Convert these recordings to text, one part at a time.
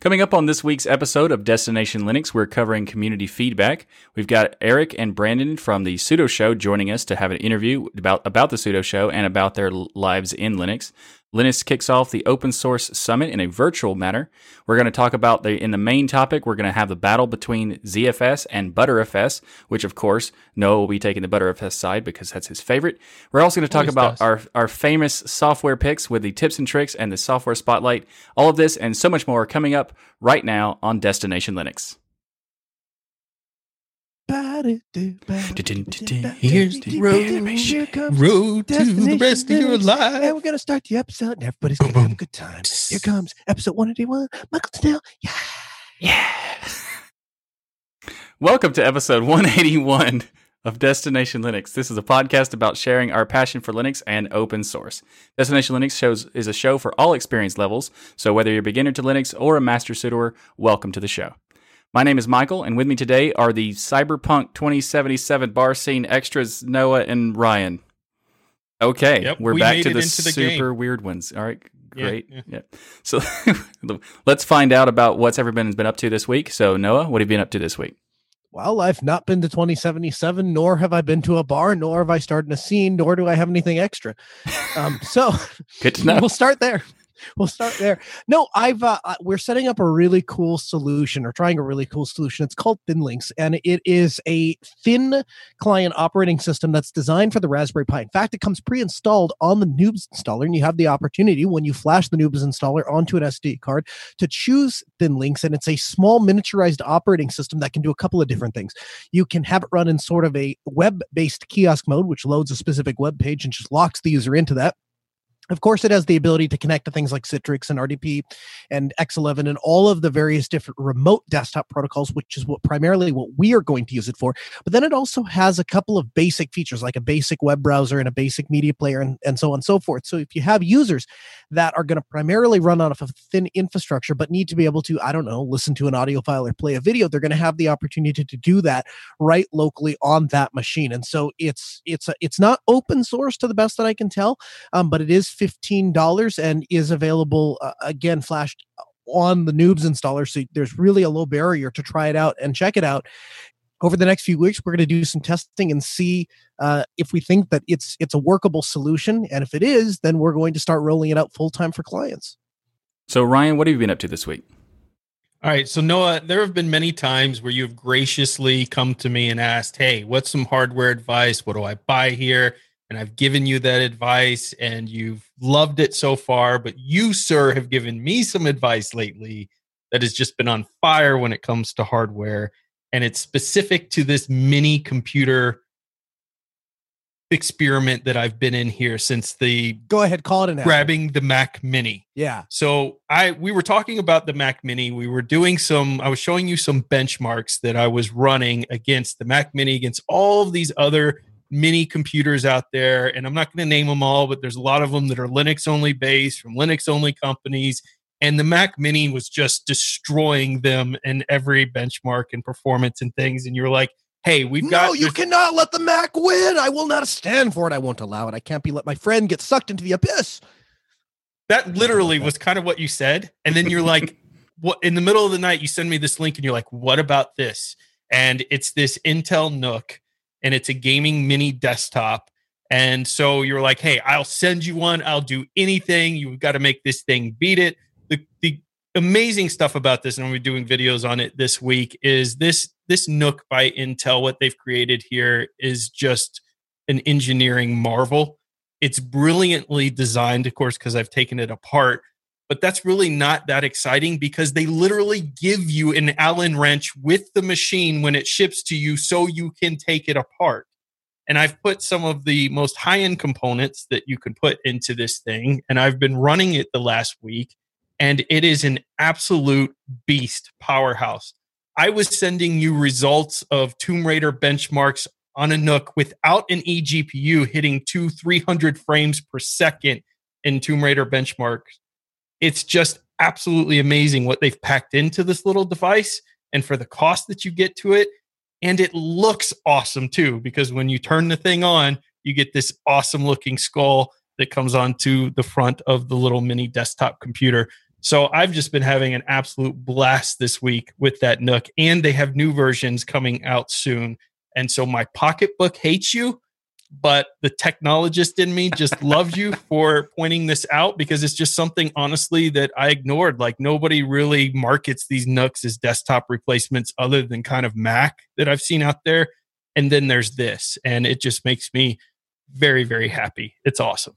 Coming up on this week's episode of Destination Linux, we're covering community feedback. We've got Eric and Brandon from the Sudo Show joining us to have an interview about, about the Sudo Show and about their lives in Linux. Linus kicks off the Open Source Summit in a virtual manner. We're going to talk about the in the main topic. We're going to have the battle between ZFS and Btrfs, which of course Noah will be taking the Btrfs side because that's his favorite. We're also going to talk Always about does. our our famous software picks with the tips and tricks and the software spotlight. All of this and so much more coming up right now on Destination Linux. Here's the road, Here comes road to the rest of your life. And we're gonna start the episode, and everybody's gonna have a good time. Here comes episode 181. Michael Snell. Yeah. Yeah. Welcome to episode 181 of Destination Linux. This is a podcast about sharing our passion for Linux and open source. Destination Linux shows is a show for all experience levels, so whether you're a beginner to Linux or a master sudoer, welcome to the show. My name is Michael, and with me today are the Cyberpunk 2077 bar scene extras, Noah and Ryan. Okay, Yep, we're we back to the the super weird ones. All right, Yeah, great. yeah. Yeah. So let's find out about what's everyone's been up to this week. So Noah, what have you been up to this week? Well, I've not been to 2077, nor have I been to a bar, nor have I started a scene, nor do I have anything extra. Um, so Good to know. we'll start there. We'll start there. No, I've uh, we're setting up a really cool solution or trying a really cool solution. It's called ThinLinX, and it is a thin client operating system that's designed for the Raspberry Pi. In fact, it comes pre-installed on the Noobs installer, and you have the opportunity when you flash the Noobs installer onto an SD card to choose ThinLinX, and it's a small miniaturized operating system that can do a couple of different things. You can have it run in sort of a web-based kiosk mode, which loads a specific web page and just locks the user into that. Of course, it has the ability to connect to things like Citrix and RDP and X11 and all of the various different remote desktop protocols, which is what primarily what we are going to use it for. But then it also has a couple of basic features like a basic web browser and a basic media player and, and so on and so forth. So if you have users that are going to primarily run off of thin infrastructure, but need to be able to, I don't know, listen to an audio file or play a video, they're going to have the opportunity to do that right locally on that machine. And so it's it's a, it's not open source to the best that I can tell um, but it is $15 and is available uh, again flashed on the noobs installer so there's really a low barrier to try it out and check it out over the next few weeks we're going to do some testing and see uh, if we think that it's it's a workable solution and if it is then we're going to start rolling it out full time for clients So Ryan, what have you been up to this week? All right. So, Noah, there have been many times where you've graciously come to me and asked, Hey, what's some hardware advice? What do I buy here? And I've given you that advice and you've loved it so far. But you, sir, have given me some advice lately that has just been on fire when it comes to hardware. And it's specific to this mini computer experiment that I've been in here since the go ahead call it an grabbing the Mac Mini. yeah So I we were talking about the Mac Mini. We were doing some I was showing you some benchmarks that I was running against the Mac Mini against all of these other mini computers out there and I'm not going to name them all but there's a lot of them that are Linux only based from Linux only companies and the Mac Mini was just destroying them in every benchmark and performance and things and you're like, "Hey, we've got no you there's- cannot let the mac win i will not stand for it i won't allow it i can't be let my friend get sucked into the abyss That literally was kind of what you said. And then you're like, what in the middle of the night, you send me this link and you're like, what about this? And it's this Intel NUC and it's a gaming mini desktop. And so you're like, hey, I'll send you one. I'll do anything. You've got to make this thing beat it. The, the amazing stuff about this, and we're doing videos on it this week, is this this NUC by Intel, what they've created here is just an engineering marvel it's brilliantly designed of course because i've taken it apart but that's really not that exciting because they literally give you an allen wrench with the machine when it ships to you so you can take it apart and i've put some of the most high end components that you can put into this thing and i've been running it the last week and it is an absolute beast powerhouse i was sending you results of tomb raider benchmarks on a NUC without an eGPU hitting two, 300 frames per second in Tomb Raider benchmarks. It's just absolutely amazing what they've packed into this little device and for the cost that you get to it. And it looks awesome too, because when you turn the thing on, you get this awesome looking skull that comes onto the front of the little mini desktop computer. So I've just been having an absolute blast this week with that NUC, and they have new versions coming out soon. And so my pocketbook hates you, but the technologist in me just loves you for pointing this out because it's just something honestly that I ignored. Like nobody really markets these NUCs as desktop replacements other than kind of Mac that I've seen out there. And then there's this, and it just makes me very, very happy. It's awesome.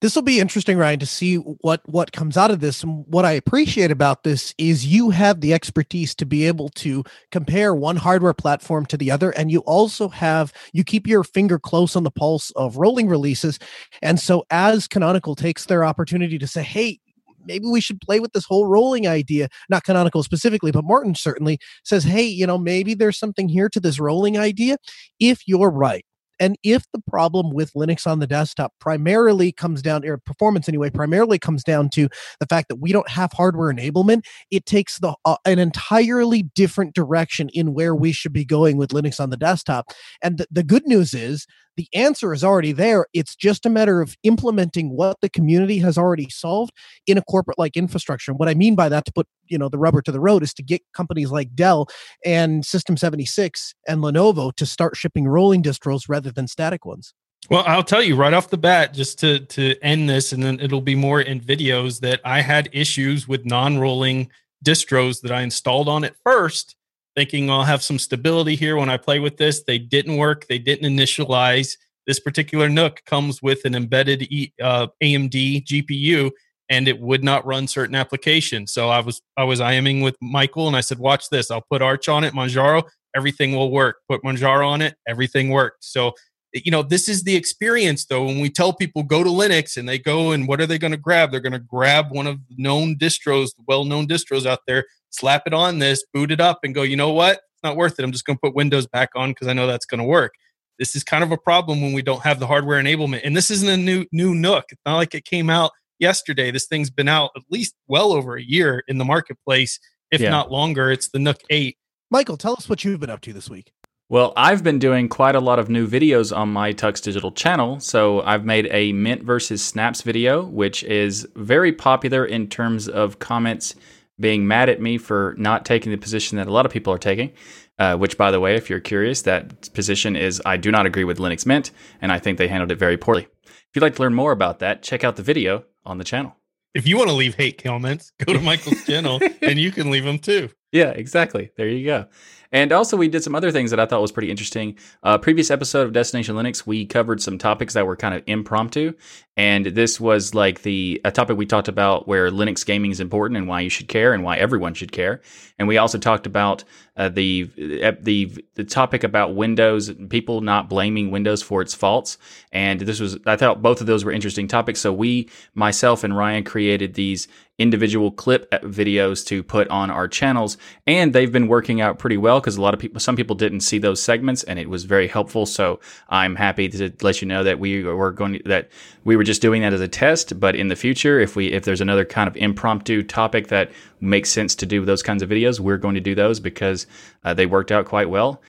This will be interesting, Ryan, to see what what comes out of this. And what I appreciate about this is you have the expertise to be able to compare one hardware platform to the other, and you also have you keep your finger close on the pulse of rolling releases. And so, as Canonical takes their opportunity to say, "Hey, maybe we should play with this whole rolling idea. Not canonical specifically, but martin certainly says, hey, you know, maybe there's something here to this rolling idea. If you're right, and if the problem with Linux on the desktop primarily comes down, or performance anyway, primarily comes down to the fact that we don't have hardware enablement, it takes the uh, an entirely different direction in where we should be going with Linux on the desktop. And the, the good news is the answer is already there. It's just a matter of implementing what the community has already solved in a corporate like infrastructure. And what I mean by that, to put you know the rubber to the road, is to get companies like Dell and System 76 and Lenovo to start shipping rolling distros rather than static ones. Well, I'll tell you right off the bat, just to to end this, and then it'll be more in videos that I had issues with non-rolling distros that I installed on it first thinking I'll have some stability here when I play with this. They didn't work. They didn't initialize. This particular NUC comes with an embedded uh, AMD GPU, and it would not run certain applications. So I was I was IMing with Michael, and I said, "Watch this. I'll put Arch on it, Manjaro. Everything will work. Put Manjaro on it. Everything worked." So you know this is the experience though when we tell people go to linux and they go and what are they going to grab they're going to grab one of the known distros well-known distros out there slap it on this, boot it up, and go, you know what? It's not worth it. I'm just going to put Windows back on because I know that's going to work. This is kind of a problem when we don't have the hardware enablement. And this isn't a new new NUC. It's not like it came out yesterday. This thing's been out at least well over a year in the marketplace, if yeah. not longer. It's the NUC 8. Michael, tell us what you've been up to this week. Well, I've been doing quite a lot of new videos on my Tux Digital channel. So I've made a Mint versus Snaps video, which is very popular in terms of comments being mad at me for not taking the position that a lot of people are taking. Uh, which, by the way, if you're curious, that position is I do not agree with Linux Mint, and I think they handled it very poorly. If you'd like to learn more about that, check out the video on the channel. If you want to leave hate comments, go to Michael's channel and you can leave them too. Yeah, exactly. There you go. And also, we did some other things that I thought was pretty interesting. Uh, previous episode of Destination Linux, we covered some topics that were kind of impromptu, and this was like the a topic we talked about where Linux gaming is important and why you should care and why everyone should care. And we also talked about uh, the the the topic about Windows, people not blaming Windows for its faults. And this was I thought both of those were interesting topics. So we, myself and Ryan, created these individual clip videos to put on our channels, and they've been working out pretty well because a lot of people, some people didn't see those segments, and it was very helpful. So I'm happy to let you know that we were going that we were just doing that as a test. But in the future, if we if there's another kind of impromptu topic that makes sense to do those kinds of videos, we're going to do those because uh, they worked out quite well.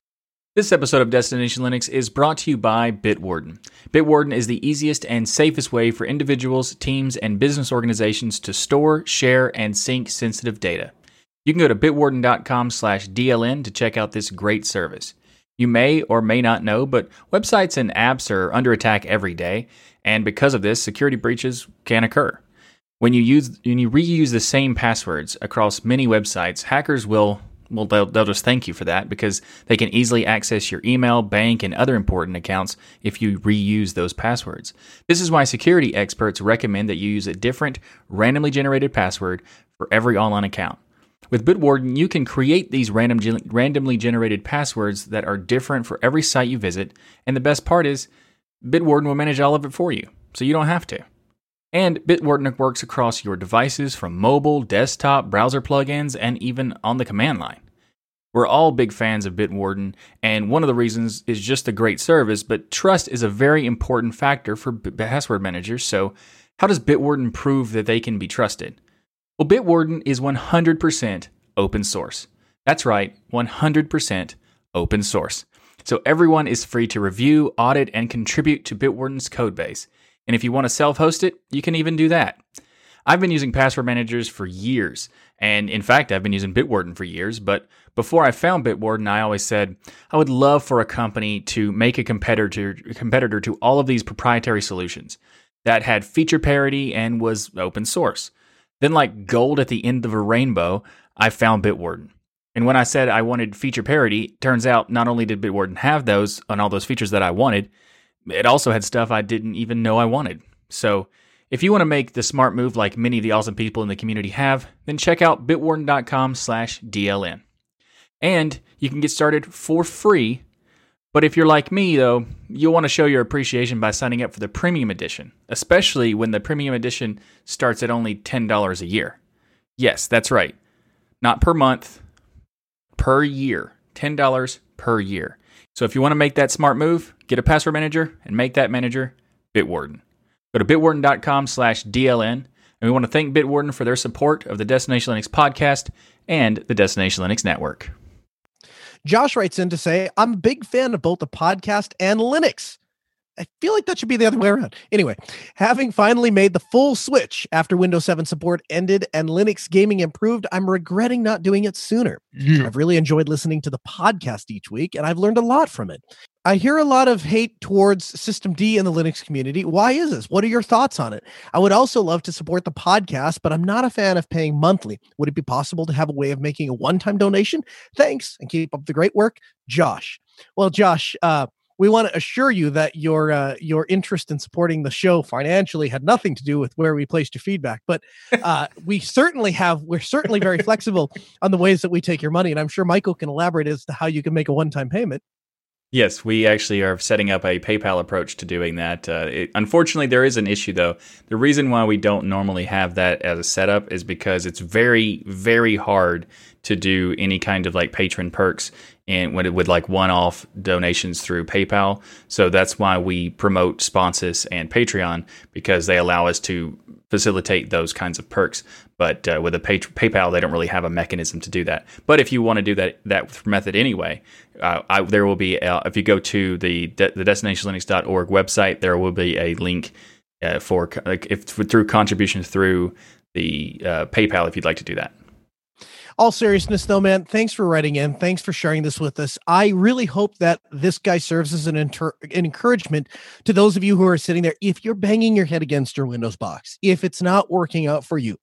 This episode of Destination Linux is brought to you by Bitwarden. Bitwarden is the easiest and safest way for individuals, teams, and business organizations to store, share, and sync sensitive data. You can go to bitwarden.com/dln to check out this great service. You may or may not know, but websites and apps are under attack every day, and because of this, security breaches can occur. When you use when you reuse the same passwords across many websites, hackers will well, they'll, they'll just thank you for that because they can easily access your email, bank, and other important accounts if you reuse those passwords. This is why security experts recommend that you use a different, randomly generated password for every online account. With Bitwarden, you can create these random, randomly generated passwords that are different for every site you visit, and the best part is, Bitwarden will manage all of it for you, so you don't have to. And Bitwarden works across your devices from mobile, desktop, browser plugins, and even on the command line. We're all big fans of Bitwarden, and one of the reasons is just the great service, but trust is a very important factor for password managers. So, how does Bitwarden prove that they can be trusted? Well, Bitwarden is 100% open source. That's right, 100% open source. So everyone is free to review, audit, and contribute to Bitwarden's codebase. And if you want to self host it, you can even do that. I've been using password managers for years. And in fact, I've been using Bitwarden for years. But before I found Bitwarden, I always said I would love for a company to make a competitor, competitor to all of these proprietary solutions that had feature parity and was open source. Then, like gold at the end of a rainbow, I found Bitwarden. And when I said I wanted feature parity, turns out not only did Bitwarden have those and all those features that I wanted, it also had stuff I didn't even know I wanted. So if you want to make the smart move like many of the awesome people in the community have, then check out bitwarden.com slash DLN. And you can get started for free. But if you're like me, though, you'll want to show your appreciation by signing up for the premium edition, especially when the premium edition starts at only $10 a year. Yes, that's right. Not per month, per year. $10 per year. So if you want to make that smart move, get a password manager and make that manager Bitwarden. Go to bitwarden.com slash DLN. And we want to thank Bitwarden for their support of the Destination Linux podcast and the Destination Linux network. Josh writes in to say, I'm a big fan of both the podcast and Linux. I feel like that should be the other way around. Anyway, having finally made the full switch after Windows 7 support ended and Linux gaming improved, I'm regretting not doing it sooner. I've really enjoyed listening to the podcast each week and I've learned a lot from it. I hear a lot of hate towards System D in the Linux community. Why is this? What are your thoughts on it? I would also love to support the podcast, but I'm not a fan of paying monthly. Would it be possible to have a way of making a one time donation? Thanks and keep up the great work, Josh. Well, Josh, uh, we want to assure you that your uh, your interest in supporting the show financially had nothing to do with where we placed your feedback, but uh, we certainly have we're certainly very flexible on the ways that we take your money, and I'm sure Michael can elaborate as to how you can make a one time payment. Yes, we actually are setting up a PayPal approach to doing that. Uh, it, unfortunately, there is an issue though. The reason why we don't normally have that as a setup is because it's very, very hard to do any kind of like patron perks and when it would like one-off donations through PayPal. So that's why we promote Sponsus and Patreon because they allow us to facilitate those kinds of perks. But uh, with a pay- PayPal, they don't really have a mechanism to do that. But if you want to do that that method anyway, uh, I, there will be uh, if you go to the de- the destinationlinux.org website, there will be a link uh, for like if through contributions through the uh, PayPal if you'd like to do that all seriousness though man thanks for writing in. Thanks for sharing this with us. I really hope that this guy serves as an, inter- an encouragement to those of you who are sitting there. If you're banging your head against your windows box if it's not working out for you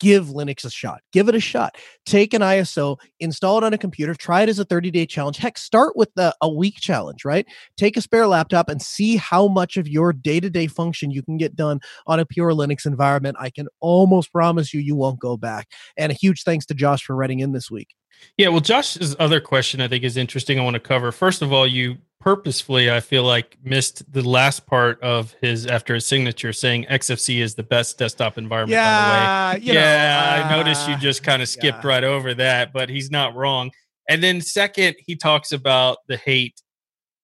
give Linux a shot. Give it a shot. Take an ISO, install it on a computer, try it as a 30 day challenge. Heck, start with the, a week challenge, right? Take a spare laptop and see how much of your day to day function you can get done on a pure Linux environment. I can almost promise you, you won't go back. And a huge thanks to Josh for writing in this week. Yeah, well, Josh's other question I think is interesting. I want to cover. First of all, you purposefully, I feel like, missed the last part of his after his signature saying XFC is the best desktop environment. Yeah, by the way. yeah, know, uh, I noticed you just kind of skipped yeah. right over that, but he's not wrong. And then second, he talks about the hate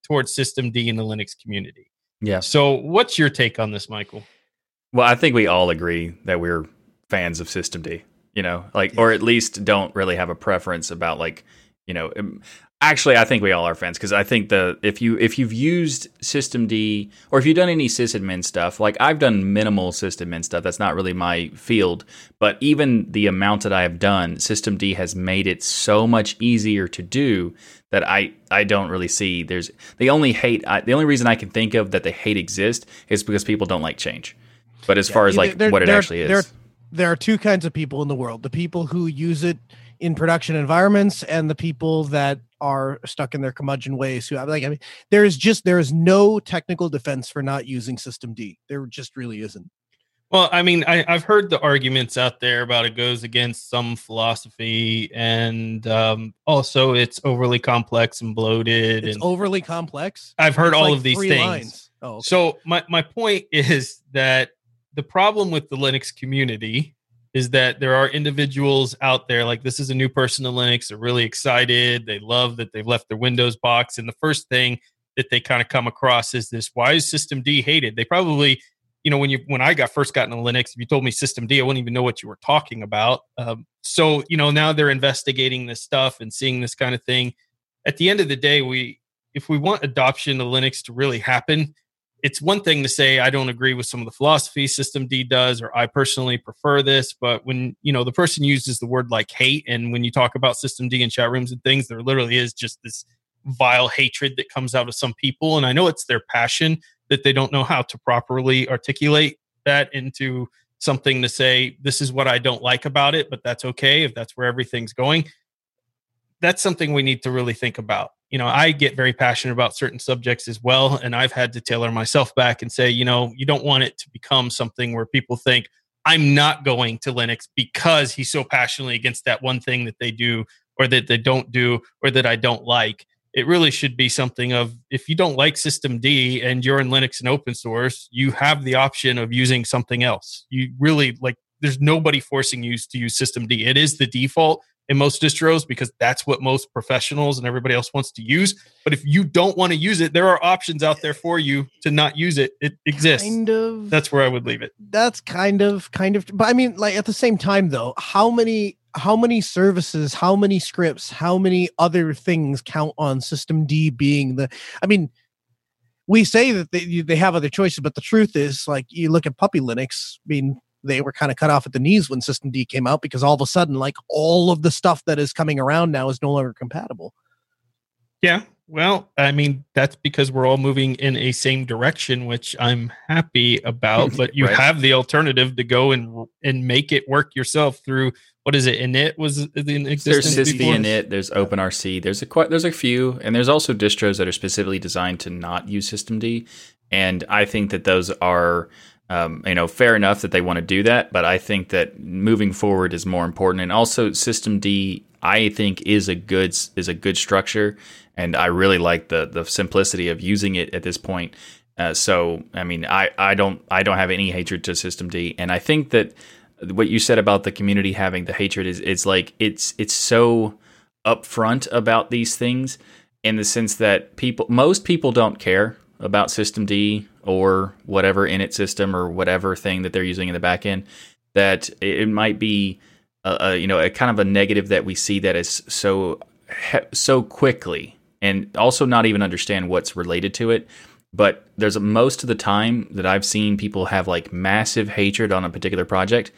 towards System D in the Linux community. Yeah. So, what's your take on this, Michael? Well, I think we all agree that we're fans of System D. You know, like, or at least don't really have a preference about like you know actually i think we all are fans because i think the if you if you've used system d or if you've done any sysadmin stuff like i've done minimal sysadmin stuff that's not really my field but even the amount that i have done system d has made it so much easier to do that i i don't really see there's the only hate I, the only reason i can think of that the hate exists is because people don't like change. But as yeah, far as like what it actually is there, are two kinds of people in the world the people who use it in production environments and the people that are stuck in their curmudgeon ways who have like i mean there is just there is no technical defense for not using system d. There just really isn't. Well i mean I, have heard the arguments out there about it goes against some philosophy and um, also it's overly complex and bloated it's and overly complex? I've heard it's all like of these things. oh, okay. so my, my point is that the problem with the linux community is that there are individuals out there like this is a new person to Linux. They're really excited. They love that they've left their Windows box. And the first thing that they kind of come across is this why is System D hated? They probably, you know, when you when I got first got into Linux, if you told me System D, I wouldn't even know what you were talking about. Um, so, you know, now they're investigating this stuff and seeing this kind of thing. At the end of the day, we if we want adoption of Linux to really happen, it's one thing to say I don't agree with some of the philosophy system D does, or I personally prefer this. But when you know the person uses the word like hate, and when you talk about system D in chat rooms and things, there literally is just this vile hatred that comes out of some people. And I know it's their passion that they don't know how to properly articulate that into something to say, this is what I don't like about it, but that's okay if that's where everything's going. That's something we need to really think about you know, I get very passionate about certain subjects as well. And I've had to tailor myself back and say, you know, you don't want it to become something where people think, I'm not going to Linux because he's so passionately against that one thing that they do or that they don't do or that I don't like. It really should be something of if you don't like System D and you're in Linux and open source, you have the option of using something else. You really like, there's nobody forcing you to use System D. It is the default in most distros because that's what most professionals and everybody else wants to use. But if you don't want to use it, there are options out there for you to not use it. It exists. Kind of. That's where I would leave it. That's kind of kind of but I mean like at the same time though, how many how many services, how many scripts, how many other things count on system D being the I mean we say that they, they have other choices, but the truth is, like you look at Puppy Linux. I mean, they were kind of cut off at the knees when System D came out because all of a sudden, like all of the stuff that is coming around now is no longer compatible. Yeah. Well, I mean, that's because we're all moving in a same direction, which I'm happy about. But you right. have the alternative to go and and make it work yourself through what is it? Init was in existence. There's SysV Init. There's OpenRC. There's a quite there's a few, and there's also distros that are specifically designed to not use System D. And I think that those are um, you know, fair enough that they want to do that, but I think that moving forward is more important. And also, System D, I think, is a good is a good structure, and I really like the the simplicity of using it at this point. Uh, so, I mean, I, I don't I don't have any hatred to System D, and I think that what you said about the community having the hatred is it's like it's it's so upfront about these things in the sense that people most people don't care about System D or whatever init system or whatever thing that they're using in the backend, that it might be a, a, you know a kind of a negative that we see that is so so quickly and also not even understand what's related to it. But there's a, most of the time that I've seen people have like massive hatred on a particular project.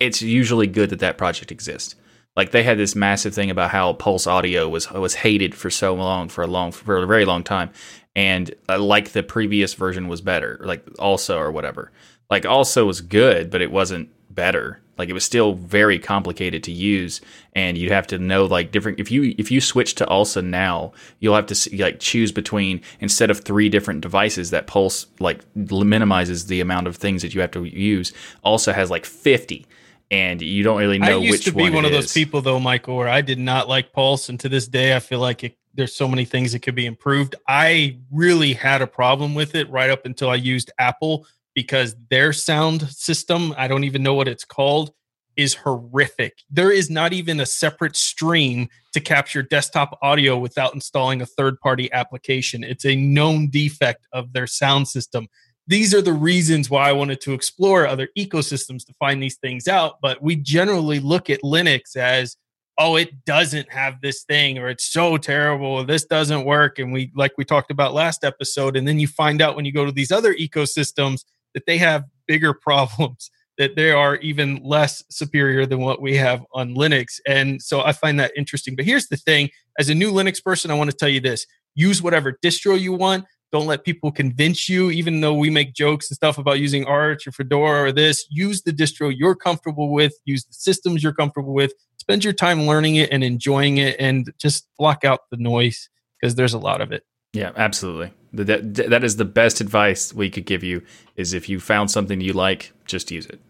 It's usually good that that project exists. Like they had this massive thing about how Pulse Audio was was hated for so long for a long for a very long time, and uh, like the previous version was better, like ALSA or whatever. Like ALSA was good, but it wasn't better. Like it was still very complicated to use, and you'd have to know like different. If you if you switch to ALSA now, you'll have to see, like choose between instead of three different devices that Pulse like minimizes the amount of things that you have to use. ALSA has like fifty and you don't really know. Which I used to be one, one of those people, though, Michael, where I did not like Pulse, and to this day, I feel like it there's so many things that could be improved. I really had a problem with it right up until I used Apple because their sound system, I don't even know what it's called, is horrific. There is not even a separate stream to capture desktop audio without installing a third party application. It's a known defect of their sound system. These are the reasons why I wanted to explore other ecosystems to find these things out. But we generally look at Linux as oh it doesn't have this thing or it's so terrible this doesn't work and we like we talked about last episode and then you find out when you go to these other ecosystems that they have bigger problems that they are even less superior than what we have on linux. And so i find that interesting. But here's the thing. As a new linux person i want to tell you this. Use whatever distro you want don't let people convince you, even though we make jokes and stuff about using Arch or Fedora or this. Use the distro you're comfortable with, use the systems you're comfortable with, spend your time learning it and enjoying it and just block out the noise because there's a lot of it. Yeah, absolutely. That, that is the best advice we could give you is if you found something you like, just use it.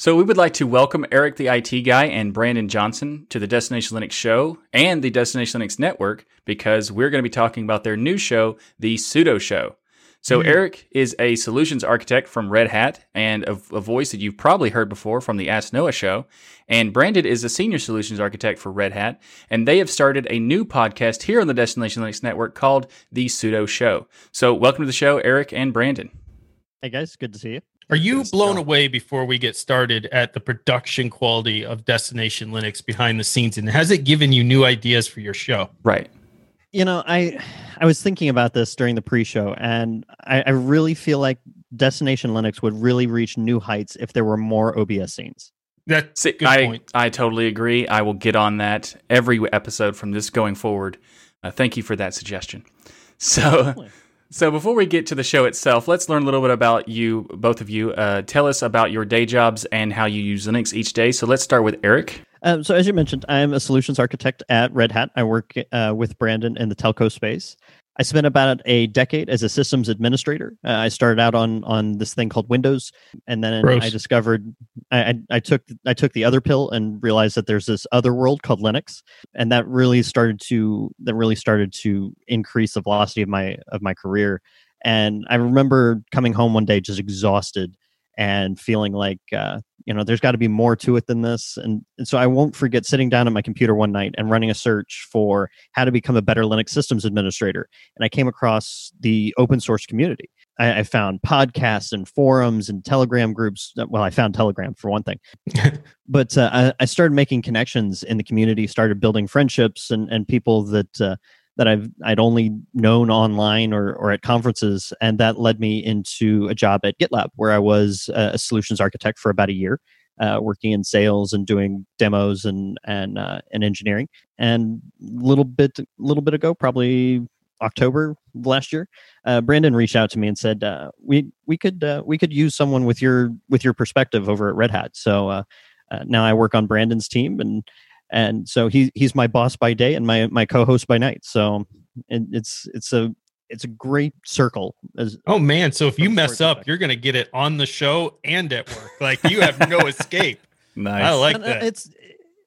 So we would like to welcome Eric the IT guy and Brandon Johnson to the Destination Linux show and the Destination Linux network because we're going to be talking about their new show, The Sudo Show. So mm-hmm. Eric is a solutions architect from Red Hat and a, a, voice that you've probably heard before from the Ask Noah show. And Brandon is a senior solutions architect for Red Hat, and they have started a new podcast here on the Destination Linux Network called The Sudo Show. So welcome to the show, Eric and Brandon. Hey guys, good to see you. Are you blown away before we get started at the production quality of Destination Linux behind the scenes? And has it given you new ideas for your show? Right. You know, I I was thinking about this during the pre-show, and I, I really feel like Destination Linux would really reach new heights if there were more OBS scenes. That's See, a good I, point. I totally agree. I will get on that every episode from this going forward. Uh, thank you for that suggestion. So, so before we get to the show itself, let's learn a little bit about you, both of you. Uh, tell us about your day jobs and how you use Linux each day. So let's start with Eric. Um, so, as you mentioned, I'm a solutions architect at Red Hat. I work uh, with Brandon in the telco space. I spent about a decade as a systems administrator. Uh, I started out on on this thing called Windows, and then Gross. I discovered I, I, I took I took the other pill and realized that there's this other world called Linux, and that really started to that really started to increase the velocity of my of my career. And I remember coming home one day just exhausted and feeling like uh, you know there's got to be more to it than this. And, and so i won't forget sitting down at my computer one night and running a search for how to become a better linux systems administrator. And i came across the open source community. I, I found podcasts and forums and telegram groups. Well i found telegram for one thing. But uh, I, I started making connections in the community started building friendships and, and people that uh, that I've I'd only known online or or at conferences, and that led me into a job at GitLab where I was a solutions architect for about a year, uh, working in sales and doing demos and and uh, and engineering. And little bit little bit ago, probably October last year, uh, Brandon reached out to me and said uh, we we could uh, we could use someone with your with your perspective over at Red Hat. So uh, now I work on Brandon's team and and so he he's my boss by day and my my co-host by night. So it, it's it's a it's a great circle. As Oh man, so if you mess up, perspective. you're gonna get it on the show and at work. Like you have no escape. Nice. I like and, uh, that. It's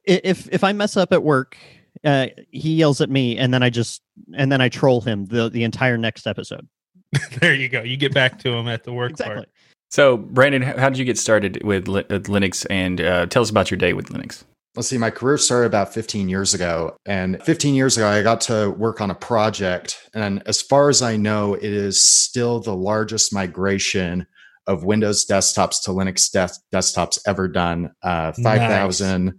if if I mess up at work, uh, he yells at me, and then I just and then I troll him the the entire next episode. there you go. You get back to him at the work Exactly. part. so, Brandon, how how did you get started with, with Linux? And uh, tell us about your day with Linux. Let's see, my career started about 15 years ago. And 15 years ago, I got to work on a project. And as far as I know, it is still the largest migration of Windows desktops to Linux des- desktops ever done. Uh, 5,000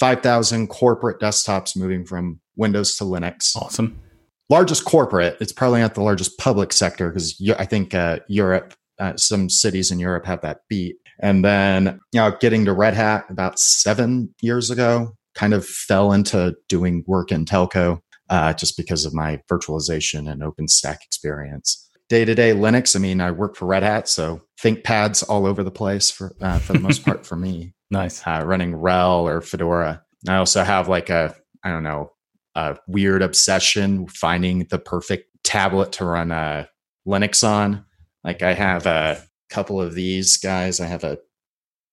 5,000 corporate desktops moving from Windows to Linux. Awesome. Largest corporate. It's probably not the largest public sector because I think uh, Europe, uh, some cities in Europe have that beat. And then, you know, getting to Red Hat about seven years ago, kind of fell into doing work in telco uh, just because of my virtualization and OpenStack experience. Day to day Linux, I mean, I work for Red Hat, so ThinkPads all over the place for uh, for the most part for me, Nice. uh, running RHEL or Fedora. I also have like a, I don't know, a weird obsession finding the perfect tablet to run uh, Linux on. Like I have a couple of these guys. I have a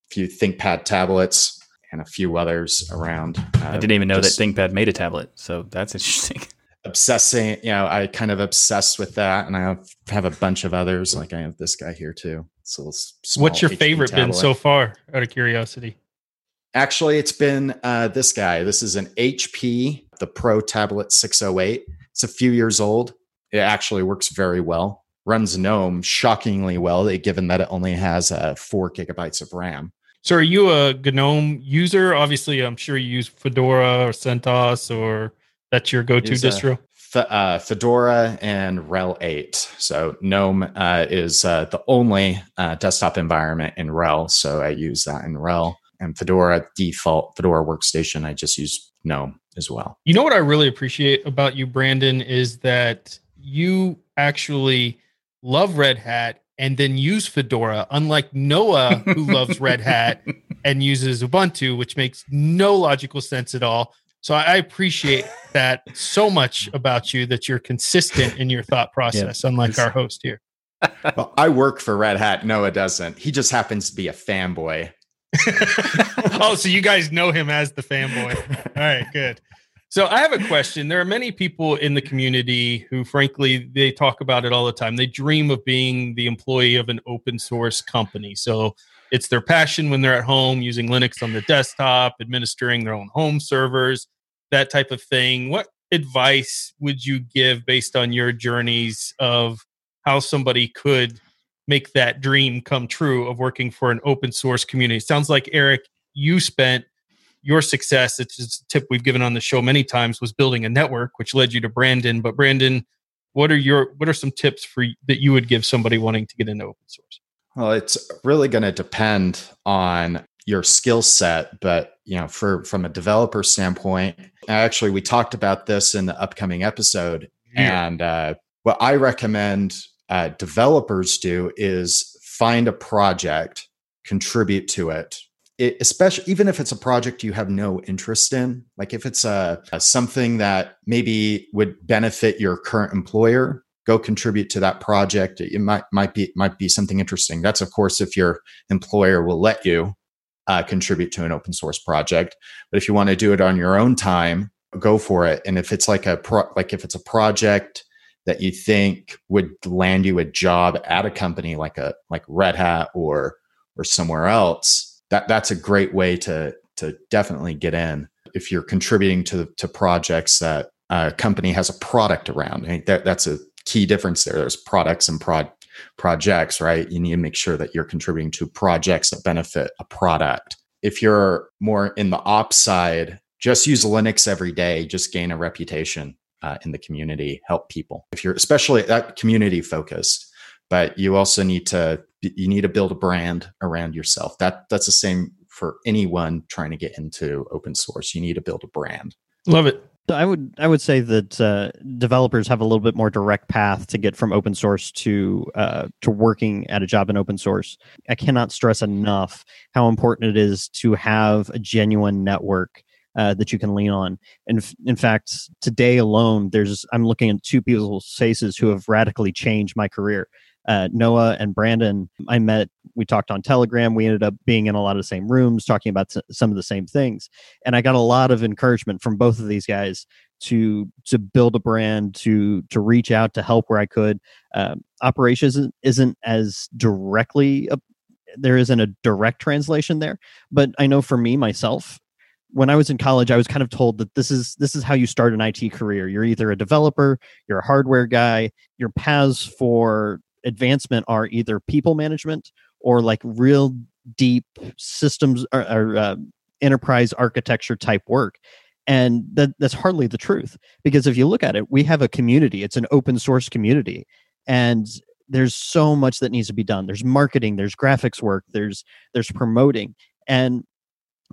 few ThinkPad tablets and a few others around. Uh, I didn't even know that ThinkPad made a tablet. So that's interesting. Obsessing, you know, I kind of obsessed with that, and I have, have a bunch of others. Like I have this guy here too. It's a little small What's your HP favorite been so far? Out of curiosity. Actually, it's been uh, this guy. This is an HP, the Pro Tablet 608. It's a few years old. It actually works very well. Runs GNOME shockingly well, given that it only has uh, four gigabytes of RAM. So are you a GNOME user? Obviously, I'm sure you use Fedora or CentOS or that's your go-to Use, uh, distro. F- uh, Fedora and RHEL 8. So GNOME uh, is uh, the only uh, desktop environment in RHEL. So I use that in RHEL. And Fedora default, Fedora workstation, I just use GNOME as well. You know what I really appreciate about you, Brandon, is that you actually love Red Hat and then use Fedora, unlike Noah, who loves Red Hat and uses Ubuntu, which makes no logical sense at all. So I I appreciate that so much about you that you're consistent in your thought process, unlike our host here. Well, I work for Red Hat. Noah doesn't. He just happens to be a fanboy. oh, so you guys know him as the fanboy. All right, good. So I have a question. There are many people in the community who, frankly, they talk about it all the time. They dream of being the employee of an open source company. So it's their passion when they're at home using Linux on the desktop, administering their own home servers, that type of thing. What advice would you give based on your journeys of how somebody could make that dream come true of working for an open source community? Sounds like Eric, you spent your success, it's a tip we've given on the show many times, was building a network, which led you to Brandon. But Brandon, what are your what are some tips for that you would give somebody wanting to get into open source? Well, it's really going to depend on your skill set, but you know, for from a developer standpoint, actually, we talked about this in the upcoming episode, yeah. and uh, what I recommend uh, developers do is find a project, contribute to it, it, especially even if it's a project you have no interest in like if it's a, a, something that maybe would benefit your current employer go contribute to that project. It might might be might be something interesting. That's of course if your employer will let you uh, contribute to an open source project. But if you want to do it on your own time go for it. And if it's like a pro like if it's a project that you think would land you a job at a company like a like red hat or or somewhere else that that's a great way to to definitely get in if you're contributing to to projects that a company has a product around. I that that's a key difference there. There's products and prod projects, right? You need to make sure that you're contributing to projects that benefit a product. If you're more in the ops side, just use Linux every day, just gain a reputation uh, in the community, help people. If you're especially that community focused, but you also need to you need to build a brand around yourself. That that's the same for anyone trying to get into open source. You need to build a brand. Love it. I would I would say that uh, developers have a little bit more direct path to get from open source to uh, to working at a job in open source. I cannot stress enough how important it is to have a genuine network uh, that you can lean on. And f- in fact, today alone, there's I'm looking at two people's faces who have radically changed my career uh, Noah and Brandon, I met, we talked on Telegram. We ended up being in a lot of the same rooms, talking about some of the same things. And I got a lot of encouragement from both of these guys to to build a brand, to to reach out, to help where I could. Um, operations isn't, isn't as directly, a, there isn't a direct translation there. But I know for me, myself, when I was in college, I was kind of told that this is this is how you start an IT career. You're either a developer, you're a hardware guy. Your paths for advancement are either people management or like real deep systems or, or uh, enterprise architecture type work. And that, that's hardly the truth because if you look at it we have a community. It's an open source community. And there's so much that needs to be done. There's marketing there's graphics work there's there's promoting. And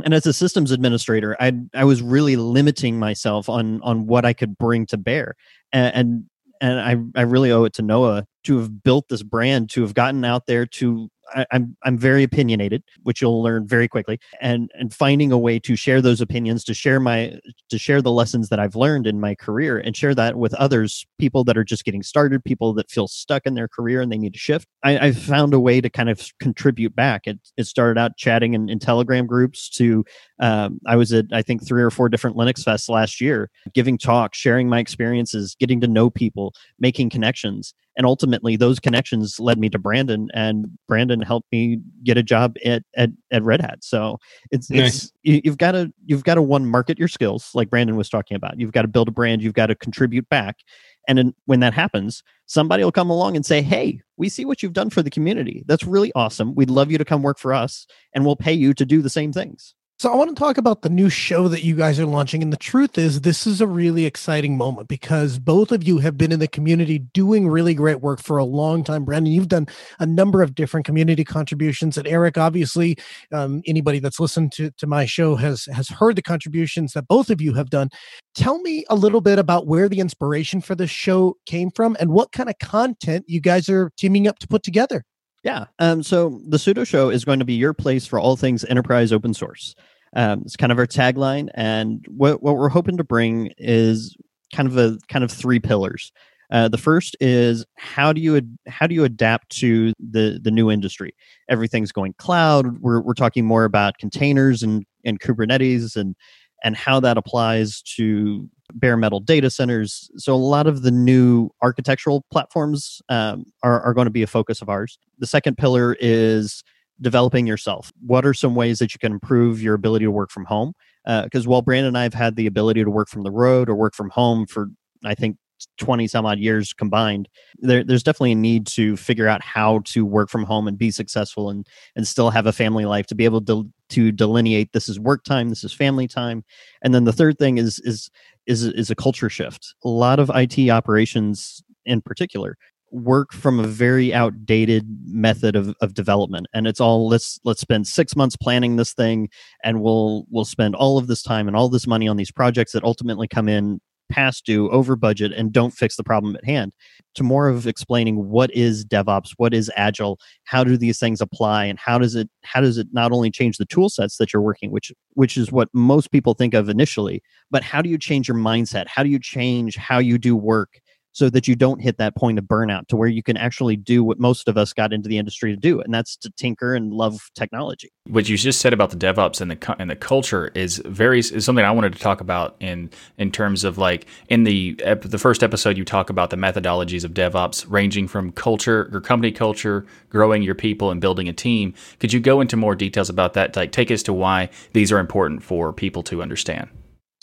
and as a systems administrator i i was really limiting myself on on what i could bring to bear. And, and and I, I really owe it to Noah to have built this brand, to have gotten out there to I, I'm I'm very opinionated, which you'll learn very quickly, and and finding a way to share those opinions, to share my to share the lessons that I've learned in my career, and share that with others, people that are just getting started, people that feel stuck in their career and they need to shift. I, found a way to kind of contribute back. It it started out chatting in, in Telegram groups. To um, I was at I think three or four different Linux fests last year, giving talks, sharing my experiences, getting to know people, making connections and ultimately those connections led me to brandon and brandon helped me get a job at at, at red hat. So it's nice. it's you've got to you've got to one market your skills like brandon was talking about. You've got to build a brand you've got to contribute back and then when that happens somebody will come along and say hey we see what you've done for the community. That's really awesome. We'd love you to come work for us and we'll pay you to do the same things so I want to talk about the new show that you guys are launching. And the truth is, this is a really exciting moment because both of you have been in the community doing really great work for a long time. Brandon, you've done a number of different community contributions. And Eric, obviously, um, anybody that's listened to, to my show has has heard the contributions that both of you have done. Tell me a little bit about where the inspiration for this show came from and what kind of content you guys are teaming up to put together. Yeah. Um, so the Sudo Show is going to be your place for all things enterprise open source. Um, it's kind of our tagline, and what what we're hoping to bring is kind of a kind of three pillars. Uh, the first is how do you ad- how do you adapt to the the new industry? Everything's going cloud. We're we're talking more about containers and and Kubernetes and and how that applies to bare metal data centers. So a lot of the new architectural platforms um, are, are going to be a focus of ours. The second pillar is developing yourself. What are some ways that you can improve your ability to work from home? Because uh, while Brandon and I have had the ability to work from the road or work from home for, I think, 20 some odd years combined there, there's definitely a need to figure out how to work from home and be successful and and still have a family life to be able to to delineate this is work time, this is family time, and then the third thing is is is is a culture shift. A lot of IT operations, in particular, work from a very outdated method of, of development. And it's all let's let's spend six months planning this thing and we'll we'll spend all of this time and all this money on these projects that ultimately come in past due over budget and don't fix the problem at hand. To more of explaining what is devops what is agile how do these things apply and how does it how does it not only change the tool sets that you're working which which is what most people think of initially but how do you change your mindset? How do you change how you do work so that you don't hit that point of burnout to where you can actually do what most of us got into the industry to do and that's to tinker and love technology. What you just said about the devops and the and the culture is very is something i wanted to talk about in in terms of like in the the first episode you talk about the methodologies of devops ranging from culture or company culture growing your people and building a team. Could you go into more details about that? Like take us to why these are important for people to understand.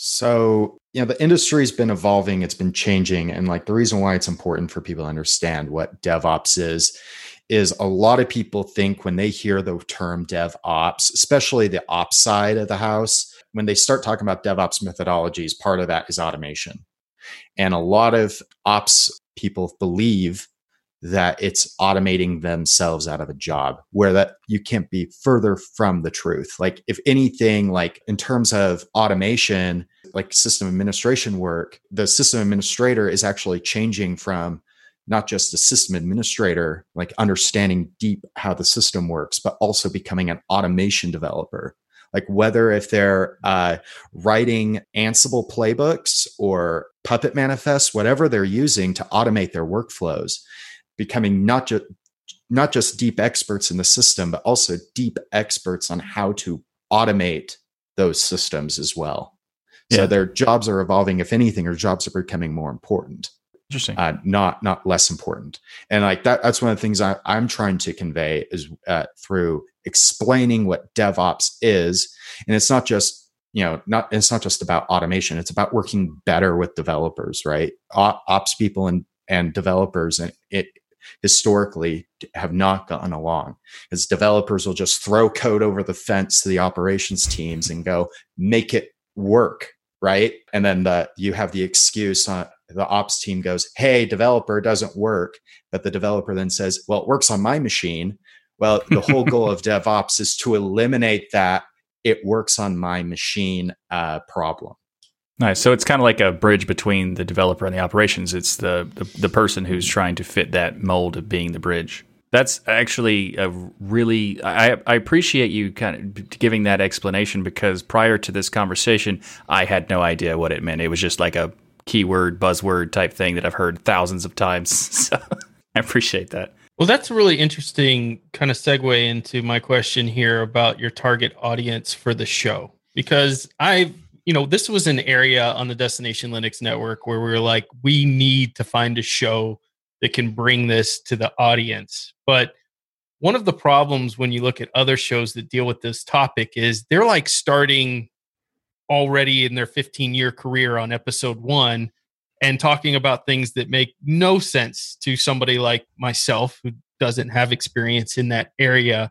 So, you know, the industry's been evolving, it's been changing. And like the reason why it's important for people to understand what DevOps is, is a lot of people think when they hear the term DevOps, especially the ops side of the house, when they start talking about DevOps methodologies, part of that is automation. And a lot of ops people believe that it's automating themselves out of a job where that you can't be further from the truth like if anything like in terms of automation like system administration work the system administrator is actually changing from not just a system administrator like understanding deep how the system works but also becoming an automation developer like whether if they're uh, writing ansible playbooks or puppet manifests whatever they're using to automate their workflows becoming not just not just deep experts in the system, but also deep experts on how to automate those systems as well. Yeah. So their jobs are evolving. If anything, their jobs are becoming more important. Interesting. Uh, not not less important. And like that, that's one of the things I, am trying to convey is uh, through explaining what DevOps is. And it's not just you know not it's not just about automation. It's about working better with developers, right? Ops people and and developers and it historically have not gotten along as developers will just throw code over the fence to the operations teams and go make it work right and then the you have the excuse on uh, the ops team goes hey developer doesn't work but the developer then says well it works on my machine well the whole goal of devops is to eliminate that it works on my machine uh, problem Nice. So it's kind of like a bridge between the developer and the operations. It's the, the, the person who's trying to fit that mold of being the bridge. That's actually a really I, I appreciate you kind of giving that explanation because prior to this conversation, I had no idea what it meant. It was just like a keyword buzzword type thing that I've heard thousands of times. So I appreciate that. Well, that's a really interesting kind of segue into my question here about your target audience for the show because I've you know, this was an area on the Destination Linux network where we were like, we need to find a show that can bring this to the audience. But one of the problems when you look at other shows that deal with this topic is they're like starting already in their 15 year career on episode one and talking about things that make no sense to somebody like myself who doesn't have experience in that area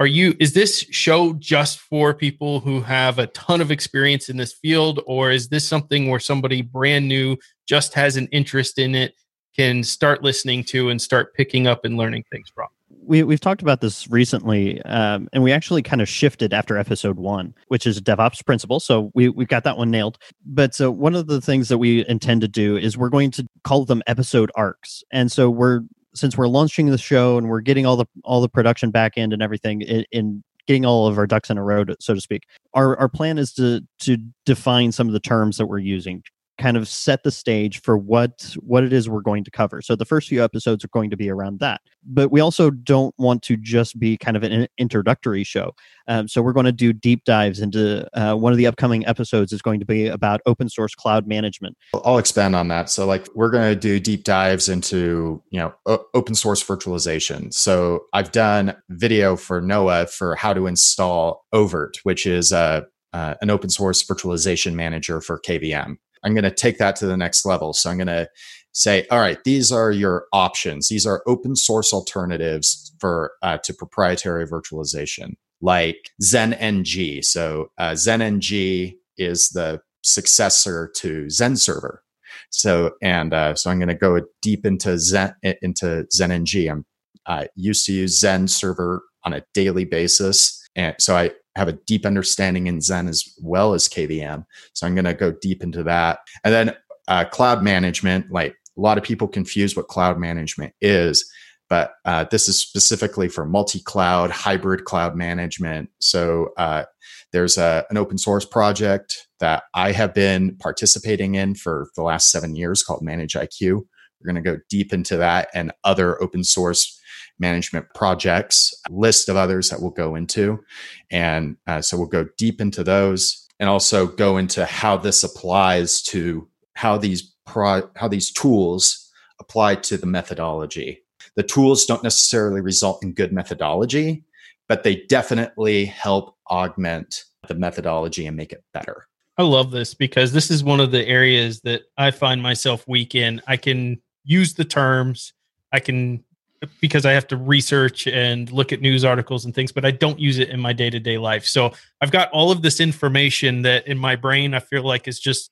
are you is this show just for people who have a ton of experience in this field or is this something where somebody brand new just has an interest in it can start listening to and start picking up and learning things from. We, we've talked about this recently um, and we actually kind of shifted after episode one which is devops principle so we, we've got that one nailed. But so one of the things that we intend to do is we're going to call them episode arcs. And so we're since we're launching the show and we're getting all the all the production back end and everything in, in getting all of our ducks in a row, so to speak. Our our plan is to to define some of the terms that we're using, kind of set the stage for what what it is we're going to cover. So the first few episodes are going to be around that, but we also don't want to just be kind of an introductory show. Um, so we're going to do deep dives into uh, one of the upcoming episodes is going to be about open source cloud management. I'll expand on that. So like we're going to do deep dives into you know o- open source virtualization. So I've done video for Noah for how to install oVirt, which is a uh, an open source virtualization manager for KVM. I'm going to take that to the next level. So I'm going to say, all right, these are your options. These are open source alternatives for uh, to proprietary virtualization. like ZenNG. So uh, ZenNG is the successor to XenServer. So and uh, so I'm going to go deep into Xen into ZenNG. I'm uh, used to use XenServer on a daily basis, and so I have a deep understanding in Xen as well as KVM. So I'm going to go deep into that, and then uh, cloud management. Like a lot of people confuse what cloud management is, but uh, this is specifically for multi-cloud, hybrid cloud management. So uh, there's a, an open source project that I have been participating in for the last seven years called ManageIQ. We're going to go deep into that and other open source management projects, list of others that we'll go into. And uh, so we'll go deep into those and also go into how this applies to how these pro- how these tools apply to the methodology. The tools don't necessarily result in good methodology, but they definitely help augment the methodology and make it better. I love this because this is one of the areas that I find myself weak in. I can use the terms, I can because I have to research and look at news articles and things, but I don't use it in my day to day life. So I've got all of this information that in my brain I feel like is just,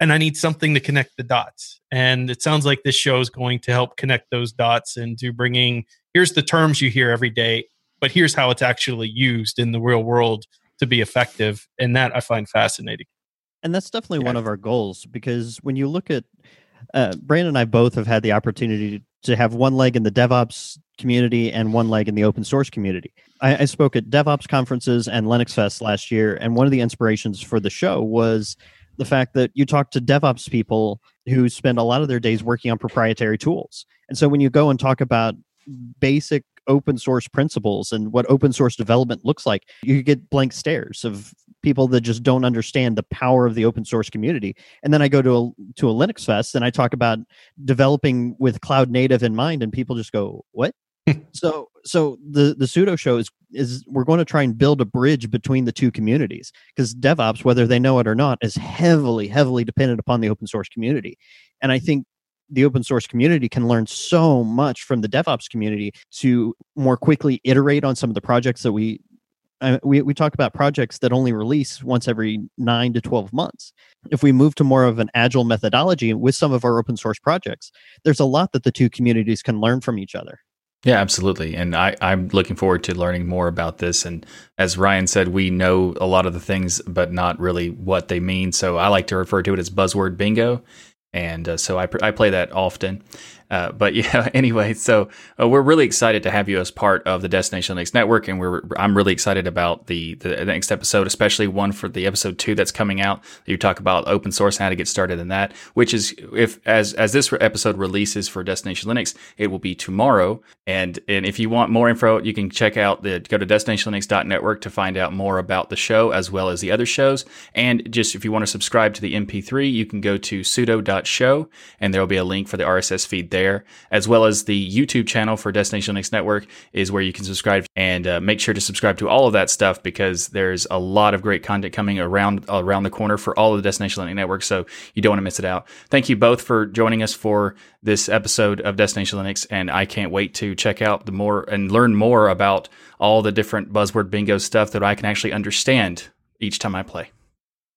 and I need something to connect the dots. And it sounds like this show is going to help connect those dots and into bringing here's the terms you hear every day, but here's how it's actually used in the real world to be effective. And that I find fascinating. And that's definitely yeah. one of our goals because when you look at uh, Brandon and I both have had the opportunity to have one leg in the DevOps community and one leg in the open source community. I, I, spoke at DevOps conferences and Linux Fest last year, and one of the inspirations for the show was the fact that you talk to DevOps people who spend a lot of their days working on proprietary tools. And so when you go and talk about basic open source principles and what open source development looks like, you get blank stares of people that just don't understand the power of the open source community. And then I go to a to a Linux fest and I talk about developing with cloud native in mind, and people just go, "What?" so so the the Sudo Show is is we're going to try and build a bridge between the two communities because DevOps, whether they know it or not, is heavily heavily dependent upon the open source community. And I think the open source community can learn so much from the DevOps community to more quickly iterate on some of the projects that we uh, we, we talk about projects that only release once every nine to 12 months. If we move to more of an agile methodology with some of our open source projects, there's a lot that the two communities can learn from each other. Yeah, absolutely. And I, I'm looking forward to learning more about this. And as Ryan said, we know a lot of the things, but not really what they mean. So I like to refer to it as buzzword bingo and uh, so I, I play that often. Uh, but yeah, anyway, so uh, we're really excited to have you as part of the Destination Linux Network, and we're I'm really excited about the the next episode, especially one for the episode two that's coming out. You talk about open source and how to get started in that, which is if as as this episode releases for Destination Linux, it will be tomorrow. And and if you want more info, you can check out the go to destinationlinux.network to find out more about the show as well as the other shows. And just if you want to subscribe to the MP3, you can go to sudo.show, and there will be a link for the RSS feed there, as well as the YouTube channel for Destination Linux Network is where you can subscribe and uh, make sure to subscribe to all of that stuff because there's a lot of great content coming around around the corner for all of the Destination Linux Network. So you don't want to miss it out. Thank you both for joining us for this episode of Destination Linux, and I can't wait to check out the more and learn more about all the different buzzword bingo stuff that I can actually understand each time I play.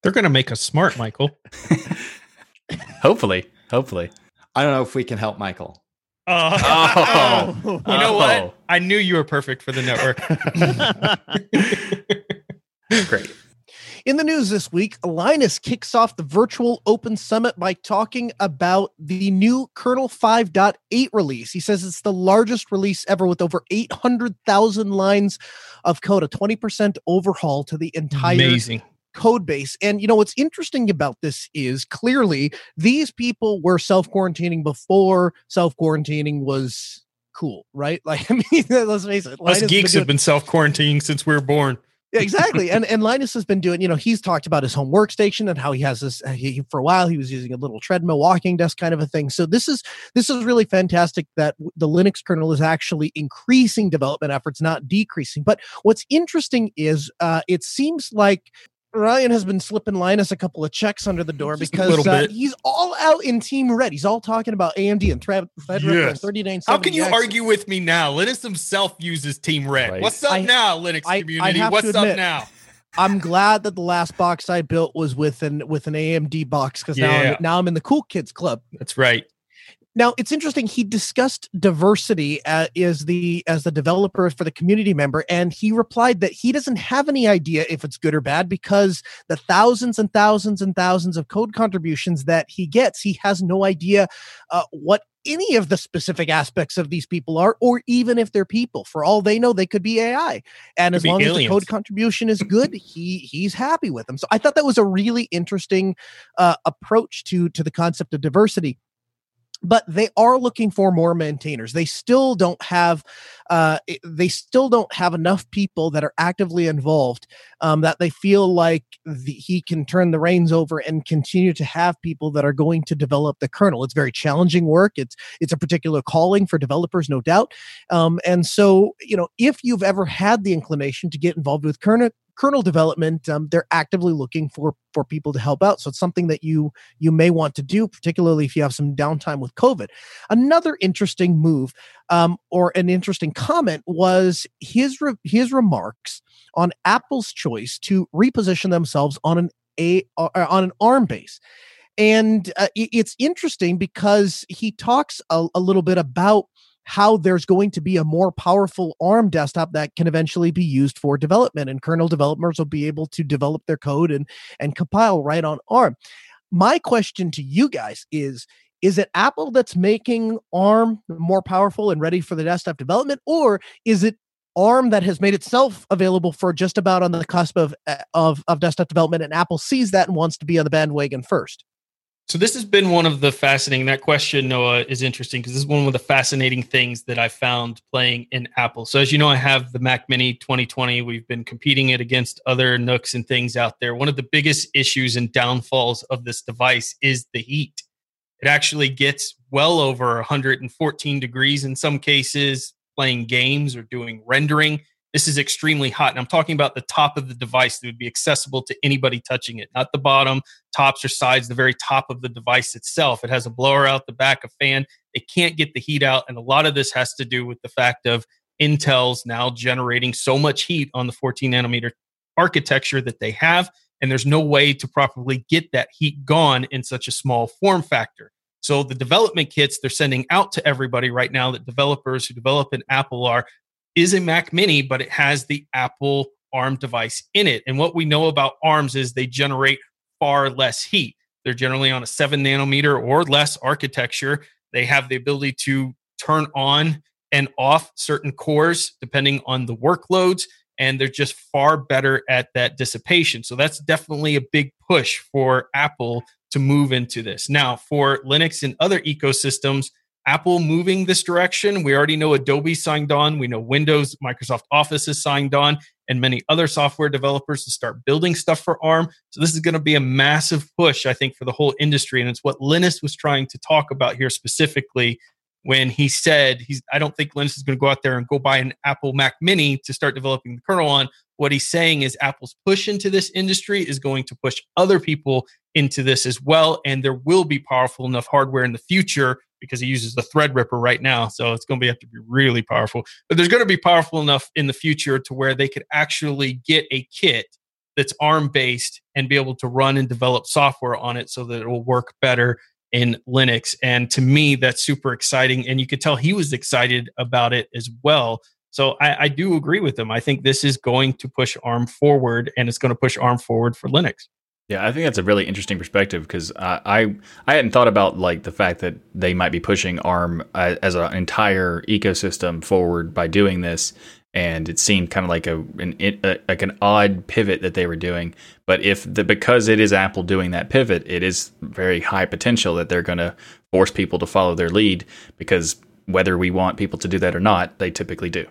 They're going to make us smart, Michael. hopefully, hopefully. I don't know if we can help Michael. Oh, oh. you know oh. what? I knew you were perfect for the network. Great. In the news this week, Linus kicks off the virtual open summit by talking about the new kernel 5.8 release. He says it's the largest release ever with over 800,000 lines of code, a 20% overhaul to the entire Amazing code base. And you know what's interesting about this is clearly these people were self quarantining before self quarantining was cool, right? Like I mean, let's face it. Us geeks been have been self quarantining since we were born. Yeah, exactly. and and Linus has been doing, you know, he's talked about his home workstation and how he has this he, for a while he was using a little treadmill walking desk kind of a thing. So this is this is really fantastic that the Linux kernel is actually increasing development efforts, not decreasing. But what's interesting is uh it seems like Ryan has been slipping Linus a couple of checks under the door Just because uh, he's all out in Team Red. He's all talking about AMD and Thread, Threadripper and Yes. 3970. How can you X. argue with me now? Linus himself uses Team Red. Right. What's up I- now, Linux I- I community? have to What's up admit, now? I'm glad that the last box I built was with an with an AMD box because now Yeah. I'm, now I'm in the cool kids club. That's right. Now it's interesting. He discussed diversity uh, as the as the developer for the community member, and he replied that he doesn't have any idea if it's good or bad because the thousands and thousands and thousands of code contributions that he gets, he has no idea uh, what any of the specific aspects of these people are, or even if they're people. For all they know, they could be AI. And Could as long as the code contribution is good, he he's happy with them. So I thought that was a really interesting uh, approach to to the concept of diversity but they are looking for more maintainers. They still don't have uh, they still don't have enough people that are actively involved um, that they feel like the, he can turn the reins over and continue to have people that are going to develop the kernel. It's very challenging work. It's it's a particular calling for developers no doubt. Um, and so you know if you've ever had the inclination to get involved with kernel kernel development um, they're actively looking for for people to help out so it's something that you you may want to do, particularly if you have some downtime with COVID. Another interesting move um, or an interesting comment was his re- his remarks on Apple's choice to reposition themselves on an a uh, on an ARM base. And uh, it's interesting because he talks a, a little bit about how there's going to be a more powerful ARM desktop that can eventually be used for development, and kernel developers will be able to develop their code and and compile right on ARM. My question to you guys is is it Apple that's making ARM more powerful and ready for the desktop development or is it ARM that has made itself available for just about on the cusp of uh, of of desktop development and Apple sees that and wants to be on the bandwagon first? So this has been one of the fascinating. That question, Noah, is interesting because this is one of the fascinating things that I found playing in Apple. So as you know, I have the Mac Mini 2020. We've been competing it against other NUCs and things out there. One of the biggest issues and downfalls of this device is the heat. It actually gets well over 114 degrees in some cases. Playing games or doing rendering, this is extremely hot. And I'm talking about the top of the device that would be accessible to anybody touching it, not the bottom tops or sides, the very top of the device itself. It has a blower out the back, a fan. It can't get the heat out. And a lot of this has to do with the fact of Intel's now generating so much heat on the 14 nanometer architecture that they have. And there's no way to properly get that heat gone in such a small form factor. So the development kits they're sending out to everybody right now that developers who develop in Apple are is a Mac Mini, but it has the Apple ARM device in it. And what we know about ARMs is they generate far less heat. They're generally on a seven nanometer or less architecture. They have the ability to turn on and off certain cores depending on the workloads, and they're just far better at that dissipation. So that's definitely a big push for Apple to move into this. Now, for Linux and other ecosystems, Apple moving this direction. We already know Adobe signed on. We know Windows, Microsoft Office is signed on, and many other software developers to start building stuff for ARM. So this is going to be a massive push, I think, for the whole industry. And it's what Linus was trying to talk about here specifically when he said he's I don't think Linus is going to go out there and go buy an Apple Mac Mini to start developing the kernel on. What he's saying is Apple's push into this industry is going to push other people into this as well. And there will be powerful enough hardware in the future because he uses the Threadripper right now. So it's going to be have to be really powerful. But there's going to be powerful enough in the future to where they could actually get a kit that's ARM based and be able to run and develop software on it so that it will work better in Linux. And to me, that's super exciting. And you could tell he was excited about it as well. So I, I do agree with him. I think this is going to push ARM forward and it's going to push ARM forward for Linux. Yeah, I think that's a really interesting perspective because I, I hadn't thought about like the fact that they might be pushing ARM uh, as an entire ecosystem forward by doing this, and it seemed kind of like a an a, like an odd pivot that they were doing. But if the because it is Apple doing that pivot, it is very high potential that they're going to force people to follow their lead because whether we want people to do that or not, they typically do.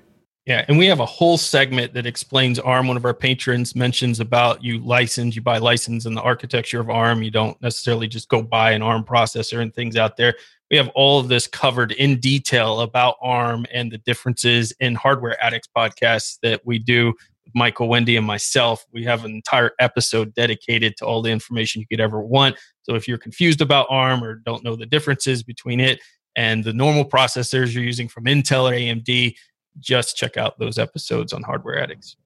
Yeah, and we have a whole segment that explains ARM. One of our patrons mentions about you license, you buy license in the architecture of ARM. You don't necessarily just go buy an ARM processor and things out there. We have all of this covered in detail about ARM and the differences in Hardware Addicts podcasts that we do with Michael, Wendy, and myself. We have an entire episode dedicated to all the information you could ever want. So if you're confused about ARM or don't know the differences between it and the normal processors you're using from Intel or AMD, just check out those episodes on Hardware Addicts.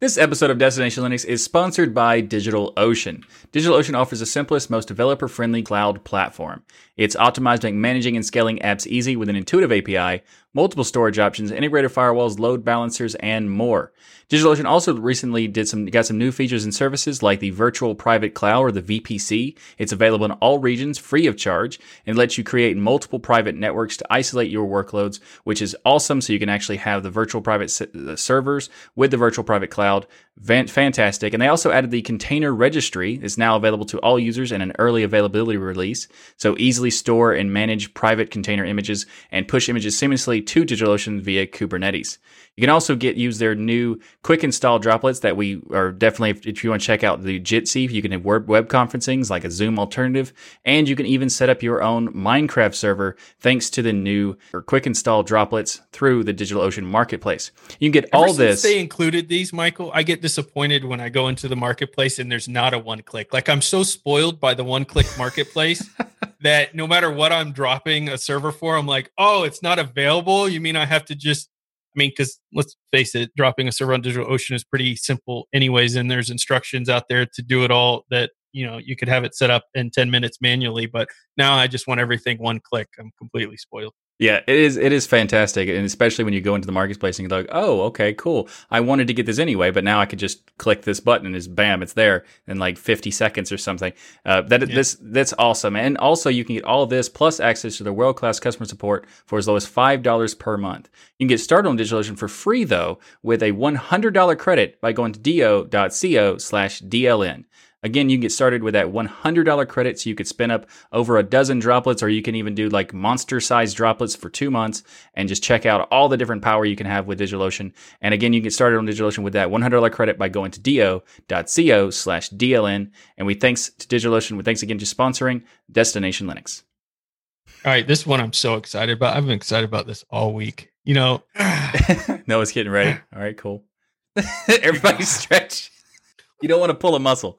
This episode of Destination Linux is sponsored by DigitalOcean. DigitalOcean offers the simplest, most developer friendly cloud platform. It's optimized to make managing and scaling apps easy with an intuitive API, multiple storage options, integrated firewalls, load balancers, and more. DigitalOcean also recently did some got some new features and services like the Virtual Private Cloud or the VPC. It's available in all regions free of charge and lets you create multiple private networks to isolate your workloads, which is awesome. So you can actually have the virtual private servers with the virtual private cloud. Fantastic. And they also added the container registry. It's now available to all users in an early availability release. So easily store and manage private container images and push images seamlessly to DigitalOcean via Kubernetes. You can also get use their new quick install droplets that we are definitely if, if you want to check out the Jitsi, you can have web, web conferencings like a Zoom alternative, and you can even set up your own Minecraft server thanks to the new or quick install droplets through the DigitalOcean marketplace. You can get Ever all this. They included these, Michael. I get disappointed when I go into the marketplace and there's not a one click. Like I'm so spoiled by the one click marketplace that no matter what I'm dropping a server for, I'm like, oh, it's not available. You mean I have to just I mean, because let's face it, dropping a server on DigitalOcean is pretty simple, anyways. And there's instructions out there to do it all that you know you could have it set up in 10 minutes manually. But now I just want everything one click. I'm completely spoiled. Yeah, it is. It is fantastic, and especially when you go into the marketplace and you're like, "Oh, okay, cool. I wanted to get this anyway, but now I could just click this button and it's bam, it's there in like 50 seconds or something." Uh, that yeah. this that's awesome, and also you can get all this plus access to the world class customer support for as low as five dollars per month. You can get started on DigitalOcean for free though with a $100 credit by going to do.co/dln. Again, you can get started with that $100 credit so you could spin up over a dozen droplets, or you can even do like monster sized droplets for two months and just check out all the different power you can have with DigitalOcean. And again, you can get started on DigitalOcean with that $100 credit by going to do.co slash DLN. And we thanks to DigitalOcean. We thanks again to sponsoring Destination Linux. All right, this one I'm so excited about. I've been excited about this all week. You know, Noah's getting ready. All right, cool. Everybody stretch. You don't want to pull a muscle.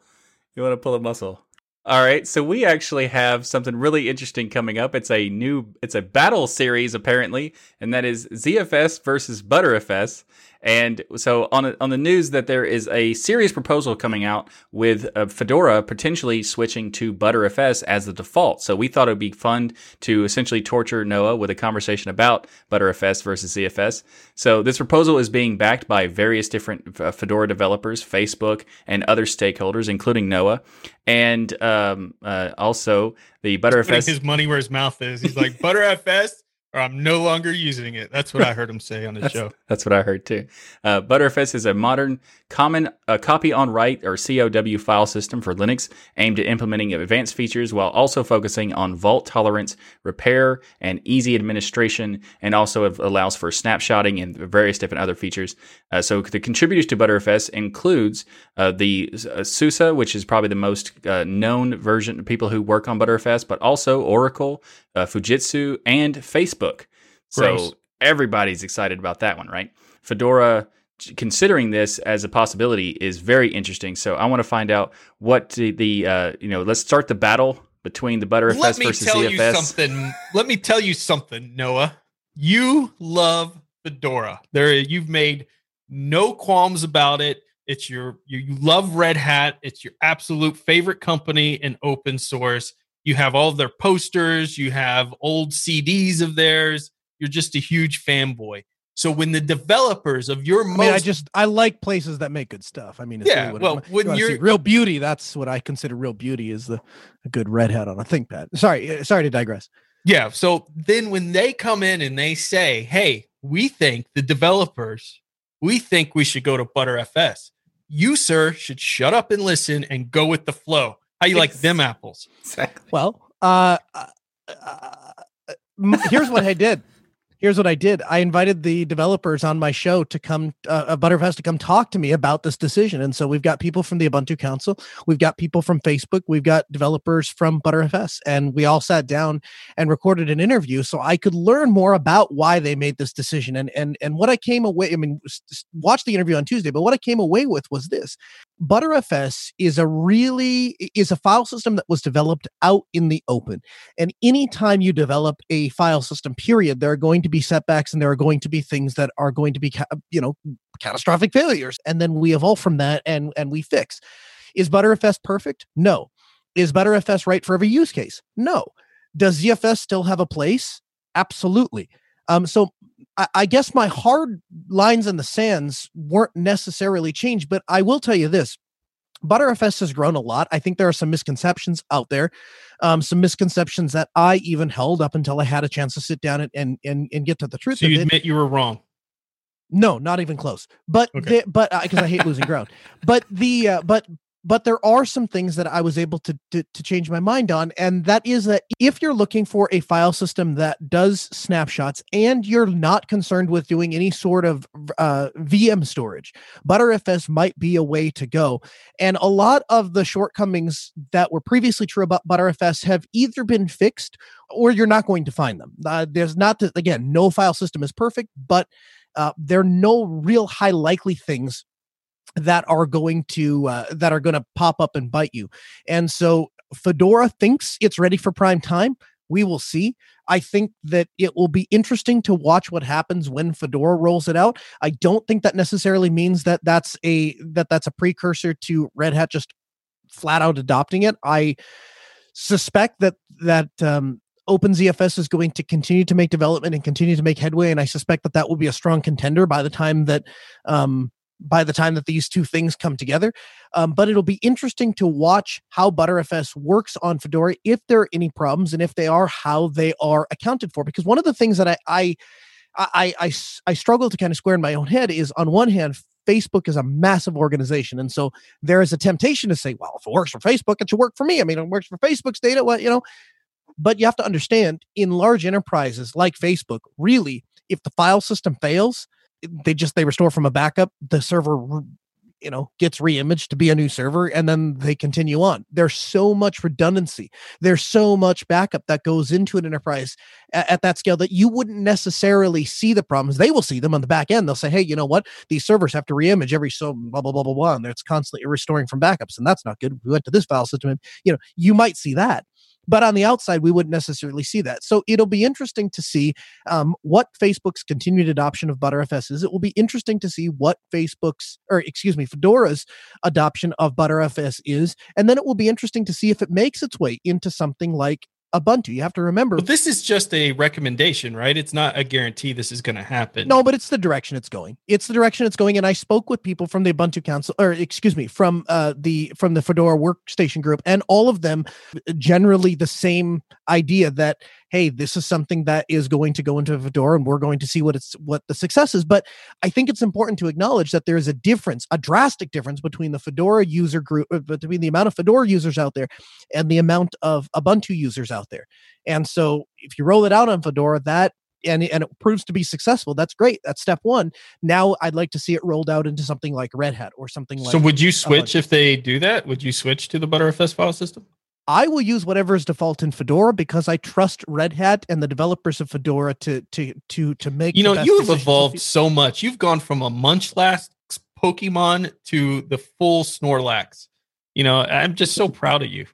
You want to pull a muscle. All right, so we actually have something really interesting coming up. It's a new, it's a battle series apparently, and that is ZFS versus Btrfs. And so on on the news that there is a serious proposal coming out with uh, Fedora potentially switching to Btrfs as the default. So we thought it would be fun to essentially torture Noah with a conversation about Btrfs versus ZFS. So this proposal is being backed by various different uh, Fedora developers, Facebook, and other stakeholders, including Noah, and um, uh, also the Btrfs. His money where his mouth is. He's like Btrfs or I'm no longer using it. That's what I heard him say on the that's, show. That's what I heard too. Uh, Btrfs is a modern common uh, copy on write or COW file system for Linux aimed at implementing advanced features while also focusing on fault tolerance, repair, and easy administration, and also allows for snapshotting and various different other features. Uh, so the contributors to Btrfs includes uh, the uh, SUSE, which is probably the most uh, known version of people who work on Btrfs, but also Oracle, uh, Fujitsu, and Facebook. So Gross. everybody's excited about that one, right? Fedora considering this as a possibility is very interesting. So I want to find out what the, the uh, you know, let's start the battle between the Btrfs Let me versus tell ZFS. You something. Let me tell you something, Noah. You love Fedora. There, you've made no qualms about it. It's your you, you love Red Hat. It's your absolute favorite company in open source. You have all their posters, you have old CDs of theirs. You're just a huge fanboy. So when the developers of your most, I, mean, I just I like places that make good stuff. I mean, yeah. Really well, when you are real beauty, that's what I consider real beauty is the a good red hat on a ThinkPad. Sorry, uh, sorry to digress. Yeah. So then when they come in and they say, "Hey, we think the developers, we think we should go to Btrfs," you sir should shut up and listen and go with the flow. How you like them apples? Exactly. Well, uh, uh, uh here's what I did. Here's what I did. I invited the developers on my show to come, uh, Btrfs to come talk to me about this decision. And so we've got people from the Ubuntu Council, we've got people from Facebook, we've got developers from Btrfs, and we all sat down and recorded an interview so I could learn more about why they made this decision. And and and what I came away, I mean, watch the interview on Tuesday, but what I came away with was this: Btrfs is a really is a file system that was developed out in the open. And anytime you develop a file system, period, there are going to be setbacks and there are going to be things that are going to be, you know, catastrophic failures. And then we evolve from that and and we fix. Is Btrfs perfect? No. Is Btrfs right for every use case? No. Does ZFS still have a place? Absolutely. Um, so I, I, guess my hard lines in the sands weren't necessarily changed, but I will tell you this. Btrfs has grown a lot. I think there are some misconceptions out there, um, some misconceptions that I even held up until I had a chance to sit down and and and, and get to the truth. So you it. admit you were wrong. No, not even close. But okay. the, but because uh, I hate losing ground. But the uh, but but there are some things that I was able to, to, to change my mind on, and that is that if you're looking for a file system that does snapshots and you're not concerned with doing any sort of uh, VM storage, Btrfs might be a way to go. And a lot of the shortcomings that were previously true about Btrfs have either been fixed or you're not going to find them. Uh, there's not to, again, no file system is perfect, but uh, there are no real high likely things that are going to uh, that are going to pop up and bite you. And so Fedora thinks it's ready for prime time. We will see. I think that it will be interesting to watch what happens when Fedora rolls it out. I don't think that necessarily means that that's a that that's a precursor to Red Hat just flat out adopting it. I suspect that that um, OpenZFS is going to continue to make development and continue to make headway, and I suspect that that will be a strong contender by the time that um, by the time that these two things come together. Um, but it'll be interesting to watch how Btrfs works on Fedora, if there are any problems, and if they are, how they are accounted for. Because one of the things that I I I, I, I struggle to kind of square in my own head is on one hand, Facebook is a massive organization. And so there is a temptation to say, well, if it works for Facebook, it should work for me. I mean, it works for Facebook's data. What, you know, but you have to understand in large enterprises like Facebook, really, if the file system fails, they just they restore from a backup the server you know gets reimaged to be a new server and then they continue on. There's so much redundancy. There's so much backup that goes into an enterprise at, at, that scale that you wouldn't necessarily see the problems. They will see them on the back end. They'll say hey you know what? These servers have to reimage every so blah blah blah blah blah and it's constantly restoring from backups and that's not good. We went to this file system and you know you might see that but on the outside, we wouldn't necessarily see that. So it'll be interesting to see um, what Facebook's continued adoption of Btrfs is. It will be interesting to see what Facebook's, or excuse me, Fedora's adoption of Btrfs is. And then it will be interesting to see if it makes its way into something like Ubuntu. You have to remember. But this is just a recommendation, right? It's not a guarantee this is going to happen. No, but it's the direction it's going. It's the direction it's going. And I spoke with people from the Ubuntu Council, or excuse me, from uh, the from the Fedora Workstation Group, and all of them generally the same idea that hey, this is something that is going to go into Fedora and we're going to see what it's what the success is. But I think it's important to acknowledge that there is a difference, a drastic difference between the Fedora user group, uh, between the amount of Fedora users out there and the amount of Ubuntu users out there. And so if you roll it out on Fedora, that and, and it proves to be successful, that's great. That's step one. Now I'd like to see it rolled out into something like Red Hat or something like So would you switch if they do that? Would you switch to the Btrfs file system? I will use whatever is default in Fedora because I trust Red Hat and the developers of Fedora to to to to make. You know, you have evolved so much. You've gone from a Munchlax Pokemon to the full Snorlax. You know, I'm just so proud of you.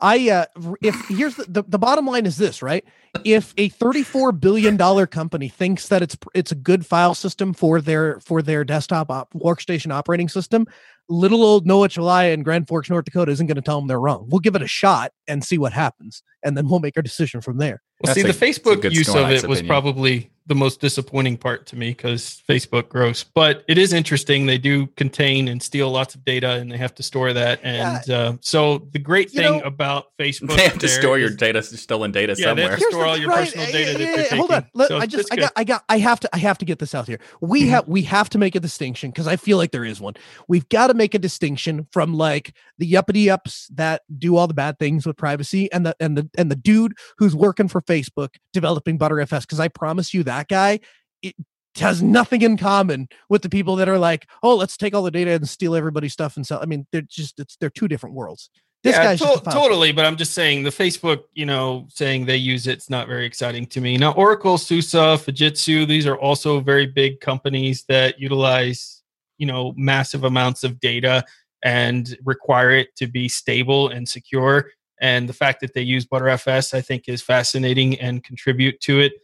I uh if here's the, the, the bottom line is this, right? If a 34 billion dollar company thinks that it's it's a good file system for their for their desktop op, workstation operating system, little old Noah Chelliah in Grand Forks, North Dakota isn't going to tell them they're wrong. We'll give it a shot and see what happens, and then we'll make our decision from there. Well, see, a, the Facebook use of it was probably the most disappointing part to me because Facebook gross. But it is interesting. They do contain and steal lots of data, and they have to store that. And yeah. uh, so the great thing know, about Facebook, they have to store your data, stolen data yeah, somewhere. They have to store all your right, personal data. Yeah, yeah, hold on, Let, so I just, I got, I got, I have to, I have to get this out here. We mm-hmm. have, we have to make a distinction because I feel like there is one. We've got to make a distinction from like the yuppity ups that do all the bad things with privacy, and the and the and the dude who's working for Facebook developing Btrfs. Because I promise you that that guy, it has nothing in common with the people that are like, oh, let's take all the data and steal everybody's stuff and sell. I mean, they're just it's they're two different worlds. This yeah, guy's to- just a file totally. But I'm just saying the Facebook, you know, saying they use it's not very exciting to me. Now, Oracle, SUSE, Fujitsu, these are also very big companies that utilize, you know, massive amounts of data and require it to be stable and secure. And the fact that they use Btrfs, I think, is fascinating and contribute to it.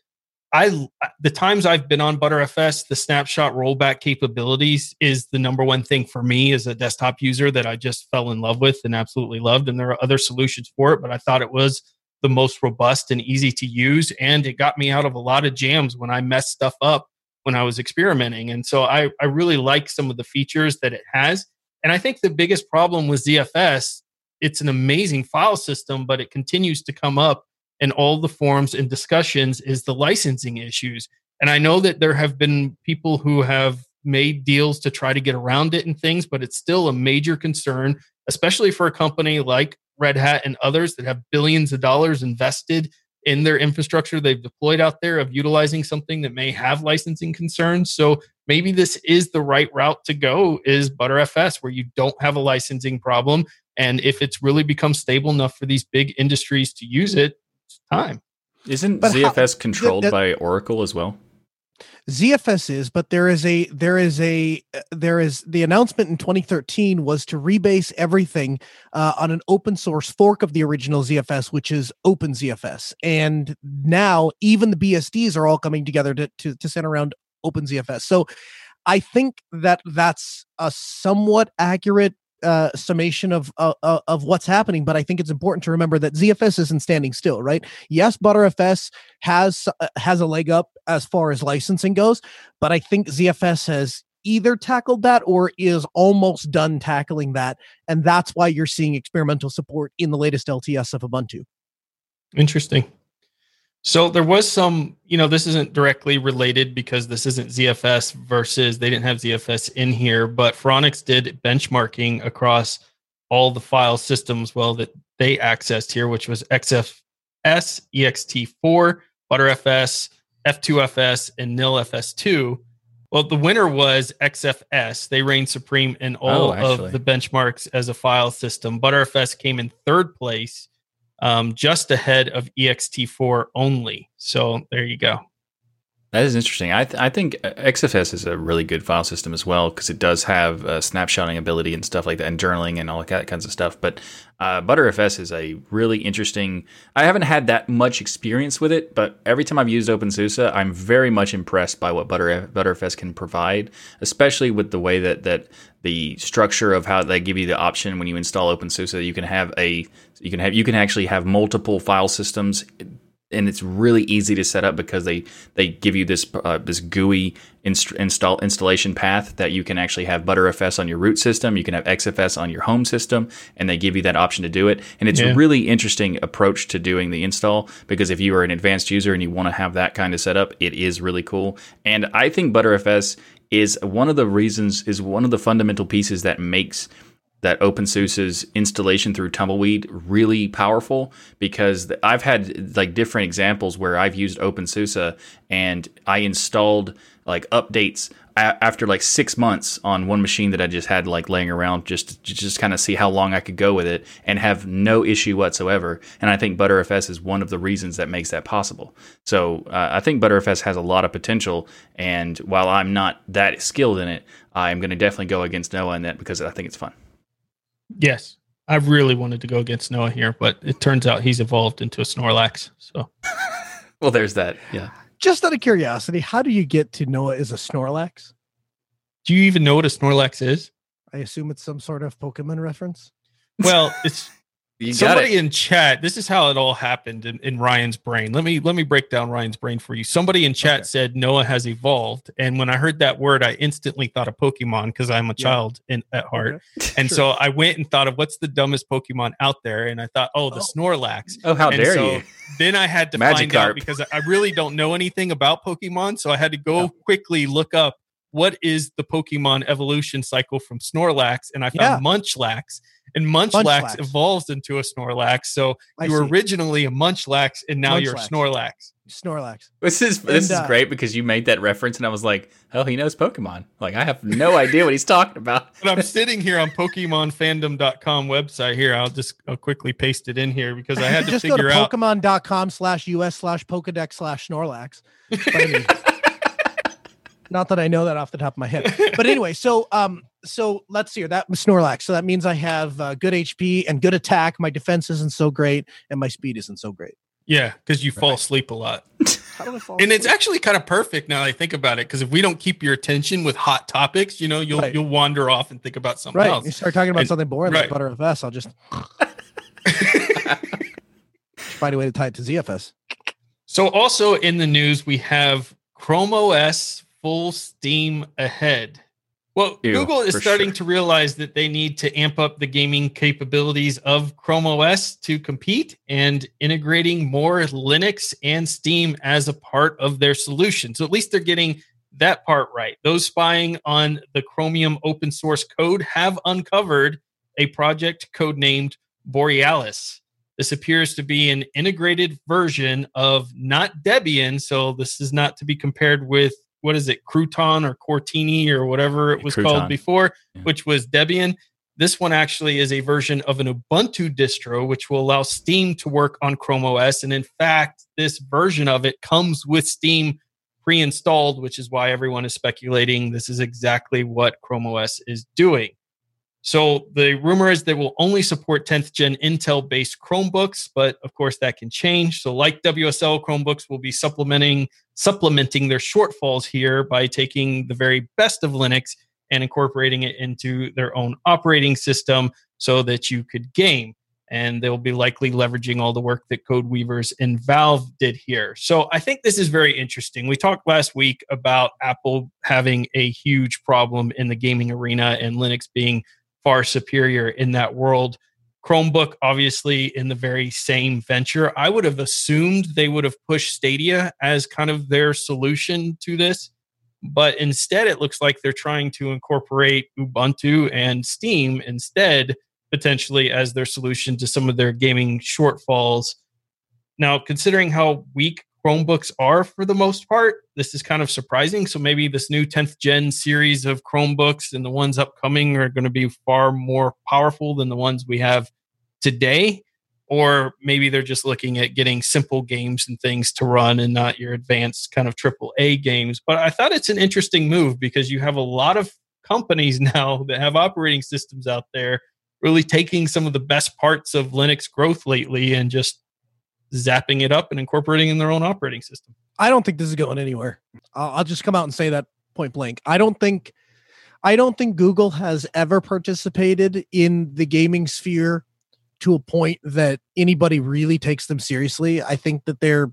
I the times I've been on Btrfs, the snapshot rollback capabilities is the number one thing for me as a desktop user that I just fell in love with and absolutely loved. And there are other solutions for it, but I thought it was the most robust and easy to use, and it got me out of a lot of jams when I messed stuff up when I was experimenting. And so I I really like some of the features that it has. And I think the biggest problem with ZFS, it's an amazing file system, but it continues to come up in all the forums and discussions is the licensing issues. And I know that there have been people who have made deals to try to get around it and things, but it's still a major concern, especially for a company like Red Hat and others that have billions of dollars invested in their infrastructure they've deployed out there of utilizing something that may have licensing concerns. So maybe this is the right route to go is Btrfs where you don't have a licensing problem and if it's really become stable enough for these big industries to use it, time. Isn't But how- ZFS controlled that- by Oracle as well? ZFS is, but there is a there is a uh, there is the announcement in 2013 was to rebase everything uh, on an open source fork of the original ZFS, which is OpenZFS. And now even the BSDs are all coming together to to, to center around OpenZFS. So I think that that's a somewhat accurate uh, summation of uh, uh, of what's happening. But I think it's important to remember that ZFS isn't standing still, right? Yes, Btrfs has uh, has a leg up as far as licensing goes, but I think ZFS has either tackled that or is almost done tackling that, and that's why you're seeing experimental support in the latest LTS of Ubuntu. Interesting. So there was some, you know, this isn't directly related because this isn't ZFS versus they didn't have ZFS in here, but Phoronix did benchmarking across all the file systems, well, that they accessed here, which was XFS, EXT4, Btrfs, F2FS, and NILFS2. Well, the winner was XFS. They reigned supreme in all Oh, of the benchmarks as a file system. Btrfs came in third place um, just ahead of ext4 only. So there you go. That is interesting. I, th- I think XFS is a really good file system as well because it does have uh, snapshotting ability and stuff like that, and journaling and all that kinds of stuff. But uh, Btrfs is a really interesting. I haven't had that much experience with it, but every time I've used OpenSUSE, I'm very much impressed by what Butter Btrfs can provide, especially with the way that that the structure of how they give you the option when you install OpenSUSE, you can have a you can have you can actually have multiple file systems and it's really easy to set up because they they give you this uh, this GUI inst- install installation path that you can actually have Btrfs on your root system, you can have XFS on your home system, and they give you that option to do it. And it's Yeah. a really interesting approach to doing the install because if you are an advanced user and you want to have that kind of setup, it is really cool. And I think Btrfs is one of the reasons is one of the fundamental pieces that makes that OpenSUSE's installation through Tumbleweed really powerful because I've had like different examples where I've used OpenSUSE and I installed like updates a- after like six months on one machine that I just had like laying around just to just kind of see how long I could go with it and have no issue whatsoever. And I think Btrfs is one of the reasons that makes that possible. So uh, I think Btrfs has a lot of potential. And while I'm not that skilled in it, I'm going to definitely go against Noah in that because I think it's fun. Yes. I really wanted to go against Noah here, but it turns out he's evolved into a Snorlax. So Well, there's that. Yeah. Just out of curiosity, how do you get to Noah is a Snorlax? do you even know what a Snorlax is? I assume it's some sort of Pokemon reference. Well, it's You somebody in chat this is how it all happened in, in ryan's brain let me let me break down ryan's brain for you somebody in chat Okay. said noah has evolved and when i heard that word i instantly thought of pokemon because i'm a Yeah. child in at heart Okay. and Sure. so i went and thought of what's the dumbest pokemon out there and i thought oh the Oh. snorlax Oh, how And dare so you? then i had to find out because i really don't know anything about pokemon so i had to go Yeah. quickly look up what is the pokemon evolution cycle from snorlax and i found Yeah. munchlax and Munchlax, Munchlax. evolves into a Snorlax. So I you were see. originally a Munchlax, and now you're a Snorlax. Snorlax. This is this And, is uh, great because you made that reference, and I was like, "Oh, he knows Pokemon." Like, I have no idea what he's talking about. But I'm sitting here on PokemonFandom.com website. Here, I'll just I'll quickly paste it in here because I had to Just go to figure out. Pokemon.com slash US slash Pokedex slash Snorlax. But I mean, not that I know that off the top of my head. But anyway, so um, so let's see here. That was Snorlax. So that means I have uh, good HP and good attack. My defense isn't so great, and my speed isn't so great. Yeah, because you fall asleep a lot. How do I fall? and it's actually kind of perfect now that I think about it. Because if we don't keep your attention with hot topics, you know, you'll Right. you'll wander off and think about something else. right. You start talking about And- something boring right. like butter FS. I'll just find a way to tie it to ZFS. so also in the news, we have Chrome OS full steam ahead. Well, Ew, Google is starting sure. to realize that they need to amp up the gaming capabilities of Chrome OS to compete and integrating more Linux and Steam as a part of their solution. So at least they're getting that part right. Those spying on the Chromium open source code have uncovered a project codenamed Borealis. This appears to be an integrated version of not Debian. So this is not to be compared with what is it, Crouton or Crostini or whatever it was Crouton. called before, Yeah. which was Debian. This one actually is a version of an Ubuntu distro, which will allow Steam to work on Chrome OS. And in fact, this version of it comes with Steam pre installed, which is why everyone is speculating this is exactly what Chrome OS is doing. So the rumor is they will only support 10th gen Intel based Chromebooks, but of course that can change. So like WSL Chromebooks will be supplementing supplementing their shortfalls here by taking the very best of Linux and incorporating it into their own operating system so that you could game. And they'll be likely leveraging all the work that CodeWeavers and Valve did here. So I think this is very interesting. We talked last week about Apple having a huge problem in the gaming arena and Linux being far superior in that world. Chromebook, obviously, in the very same venture. I would have assumed they would have pushed Stadia as kind of their solution to this. But instead, it looks like they're trying to incorporate Ubuntu and Steam instead, potentially as their solution to some of their gaming shortfalls. Now, considering how weak Chromebooks are for the most part, this is kind of surprising. So maybe this new 10th gen series of Chromebooks and the ones upcoming are going to be far more powerful than the ones we have today. Or maybe they're just looking at getting simple games and things to run and not your advanced kind of triple A games. But I thought it's an interesting move because you have a lot of companies now that have operating systems out there really taking some of the best parts of Linux growth lately and just zapping it up and incorporating in their own operating system. I don't think this is going anywhere. I'll, just come out and say that point blank. I don't think, I don't think Google has ever participated in the gaming sphere to a point that anybody really takes them seriously. I think that their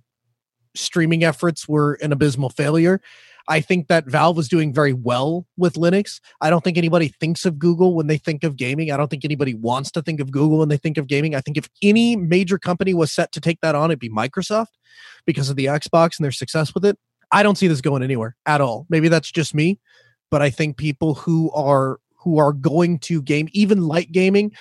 streaming efforts were an abysmal failure. I think that Valve was doing very well with Linux. I don't think anybody thinks of Google when they think of gaming. I don't think anybody wants to think of Google when they think of gaming. I think if any major company was set to take that on, it'd be Microsoft because of the Xbox and their success with it. I don't see this going anywhere at all. Maybe that's just me, but I think people who are who are going to game even light gaming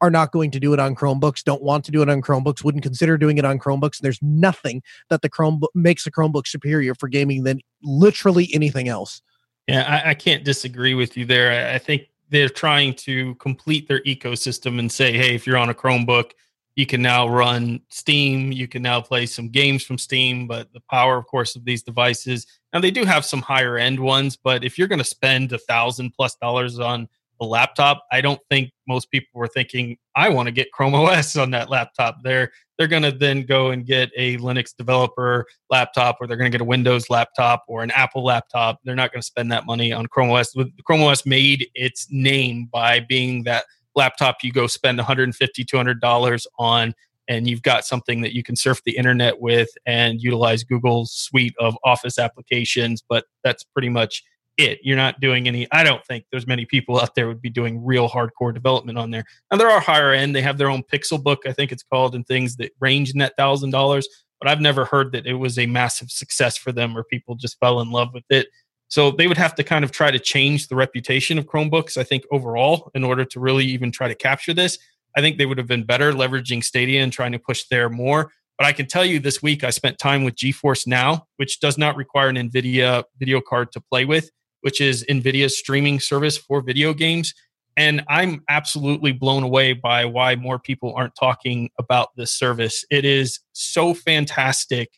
are not going to do it on Chromebooks, don't want to do it on Chromebooks, wouldn't consider doing it on Chromebooks. There's nothing that the Chromebook makes a Chromebook superior for gaming than literally anything else. Yeah, I, I can't disagree with you there. I, I think they're trying to complete their ecosystem and say, hey, if you're on a Chromebook, you can now run Steam. You can now play some games from Steam, but the power, of course, of these devices. Now they do have some higher end ones, but if you're going to spend a thousand plus dollars on a laptop, I don't think most people were thinking, I want to get Chrome OS on that laptop. They're they're going to then go and get a Linux developer laptop, or they're going to get a Windows laptop or an Apple laptop. They're not going to spend that money on Chrome OS. Chrome OS made its name by being that laptop you go spend 150 200 dollars on and you've got something that you can surf the internet with and utilize google's suite of office applications but that's pretty much it you're not doing any i don't think there's many people out there would be doing real hardcore development on there and there are higher end they have their own pixel book i think it's called and things that range in that thousand dollars but i've never heard that it was a massive success for them or people just fell in love with it So they would have to kind of try to change the reputation of Chromebooks, I think, overall, in order to really even try to capture this. I think they would have been better leveraging Stadia and trying to push there more. But I can tell you this week I spent time with GeForce Now, which does not require an NVIDIA video card to play with, which is NVIDIA's streaming service for video games. And I'm absolutely blown away by why more people aren't talking about this service. It is so fantastic